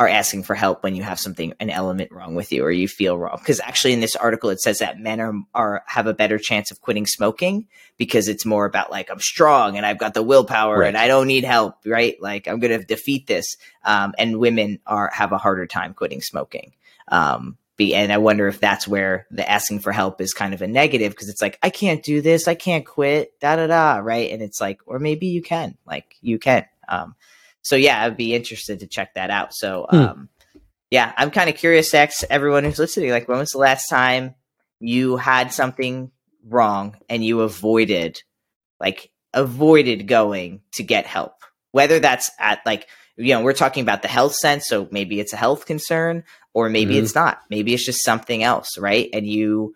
are asking for help when you have something an element wrong with you or you feel wrong. Because actually in this article it says that men are, are have a better chance of quitting smoking because it's more about like i'm strong and i've got the willpower Right. and i don't need help right? Like i'm gonna defeat this. Um, and women are have a harder time quitting smoking. Um, be, and i wonder if that's where the asking for help is kind of a negative because it's like i can't do this. I can't quit. Da da da right? And it's like or maybe you can. Like you can. Um, so yeah, I'd be interested to check that out. So Hmm. um, yeah, I'm kind of curious to ask everyone who's listening, like, when was the last time you had something wrong and you avoided, like, avoided going to get help? Whether that's at like, you know, we're talking about the health sense, so maybe it's a health concern, or maybe Mhm. it's not. Maybe it's just something else, right? And you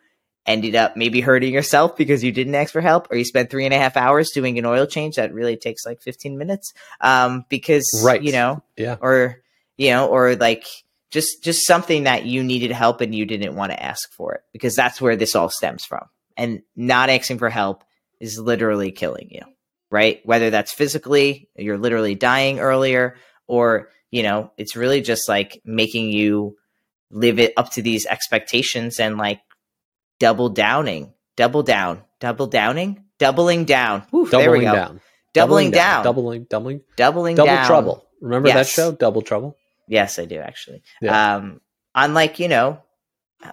ended up maybe hurting yourself because you didn't ask for help, or you spent three and a half hours doing an oil change that really takes like 15 minutes um, because Right. you know, Yeah. or you know, or like just just something that you needed help and you didn't want to ask for it because that's where this all stems from. And not asking for help is literally killing you, right? Whether that's physically, you're literally dying earlier, or you know, it's really just like making you live it up to these expectations and like double downing, double down, double downing, doubling down. We Doubling go. down. Doubling down, Doubling doubling doubling double down. trouble. Remember that show? Double Trouble? Yes, I do actually. Yeah. Um, on like you know,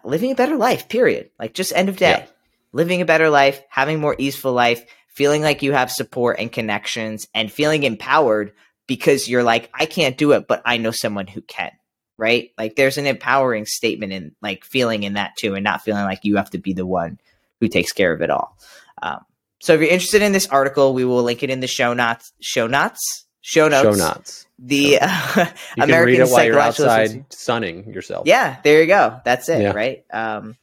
living a better life. Period. Like just end of day, Yeah. living a better life, having more easeful life, feeling like you have support and connections, and feeling empowered because you're like, I can't do it, but I know someone who can. Right? Like there's an empowering statement in like feeling in that too, and not feeling like you have to be the one who takes care of it all. Um, so if you're interested in this article, we will link it in the show notes. Show notes. Show notes. Show nots. The uh, (laughs) You can American read it while you're outside sunning yourself. yeah, there you go. That's it, Yeah. right? Um,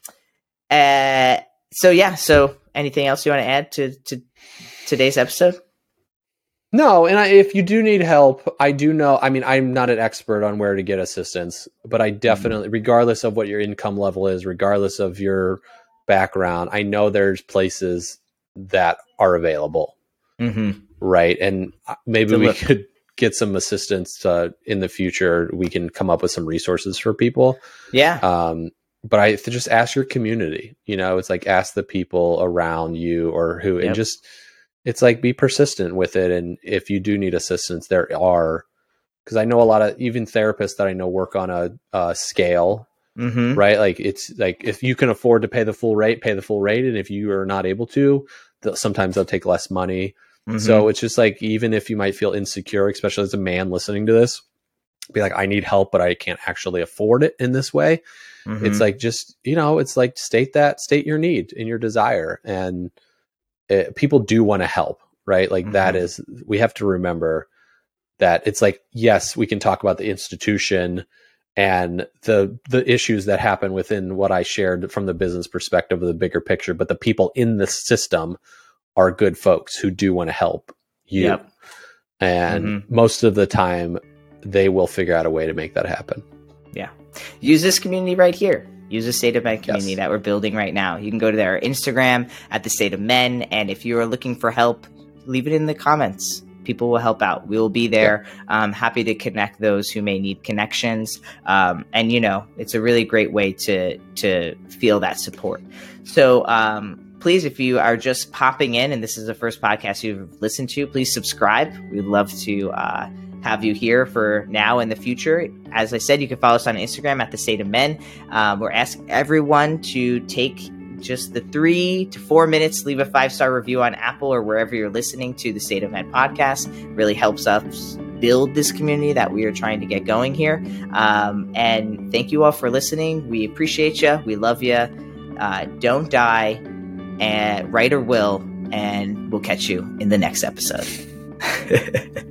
uh, so yeah. So anything else you want to add to to today's episode? No, and I, if you do need help, I do know. I mean, I'm not an expert on where to get assistance, but Mm-hmm. I definitely, regardless of what your income level is, regardless of your background, I know there's places that are available, Mm-hmm. right? And maybe we could get some assistance uh, in the future. We can come up with some resources for people. Yeah. Um, but I just ask your community. You know, it's like ask the people around you or who, Yep. and just it's like be persistent with it. And if you do need assistance, there are because I know a lot of even therapists that I know work on a, a scale, Mm-hmm. right? Like it's like if you can afford to pay the full rate, pay the full rate, and if you are not able to, they'll, sometimes they'll take less money. Mhm. So it's just like even if you might feel insecure, especially as a man listening to this, be like, I need help, but I can't actually afford it in this way. Mhm. It's like just you know, it's like state that, state your need and your desire, and it, people do want to help, right? Like that Mhm. is we have to remember that it's like yes, we can talk about the institution and the the issues that happen within what I shared from the business perspective of the bigger picture, but the people in the system are good folks who do want to help you. Yep. And Mhm. most of the time they will figure out a way to make that happen. Yeah. Use this community right here. Use the State of Men community Yes. that we're building right now. You can go to their Instagram at the State of Men, and if you are looking for help, leave it in the comments. People will help out. We will be there. Um, happy to connect those who may need connections. Um, and you know, it's a really great way to to feel that support. So um, please, if you are just popping in and this is the first podcast you've listened to, please subscribe. We'd love to uh, have you here for now and the future. As I said, you can follow us on Instagram at the State of Men. Um, we're asking everyone to take just the three to four minutes, leave a five star review on Apple or wherever you're listening to the State of Men podcast. Really helps us build this community that we are trying to get going here. Um, and thank you all for listening. We appreciate you. We love you. Uh, don't die, and write or will, and we'll catch you in the next episode. (laughs)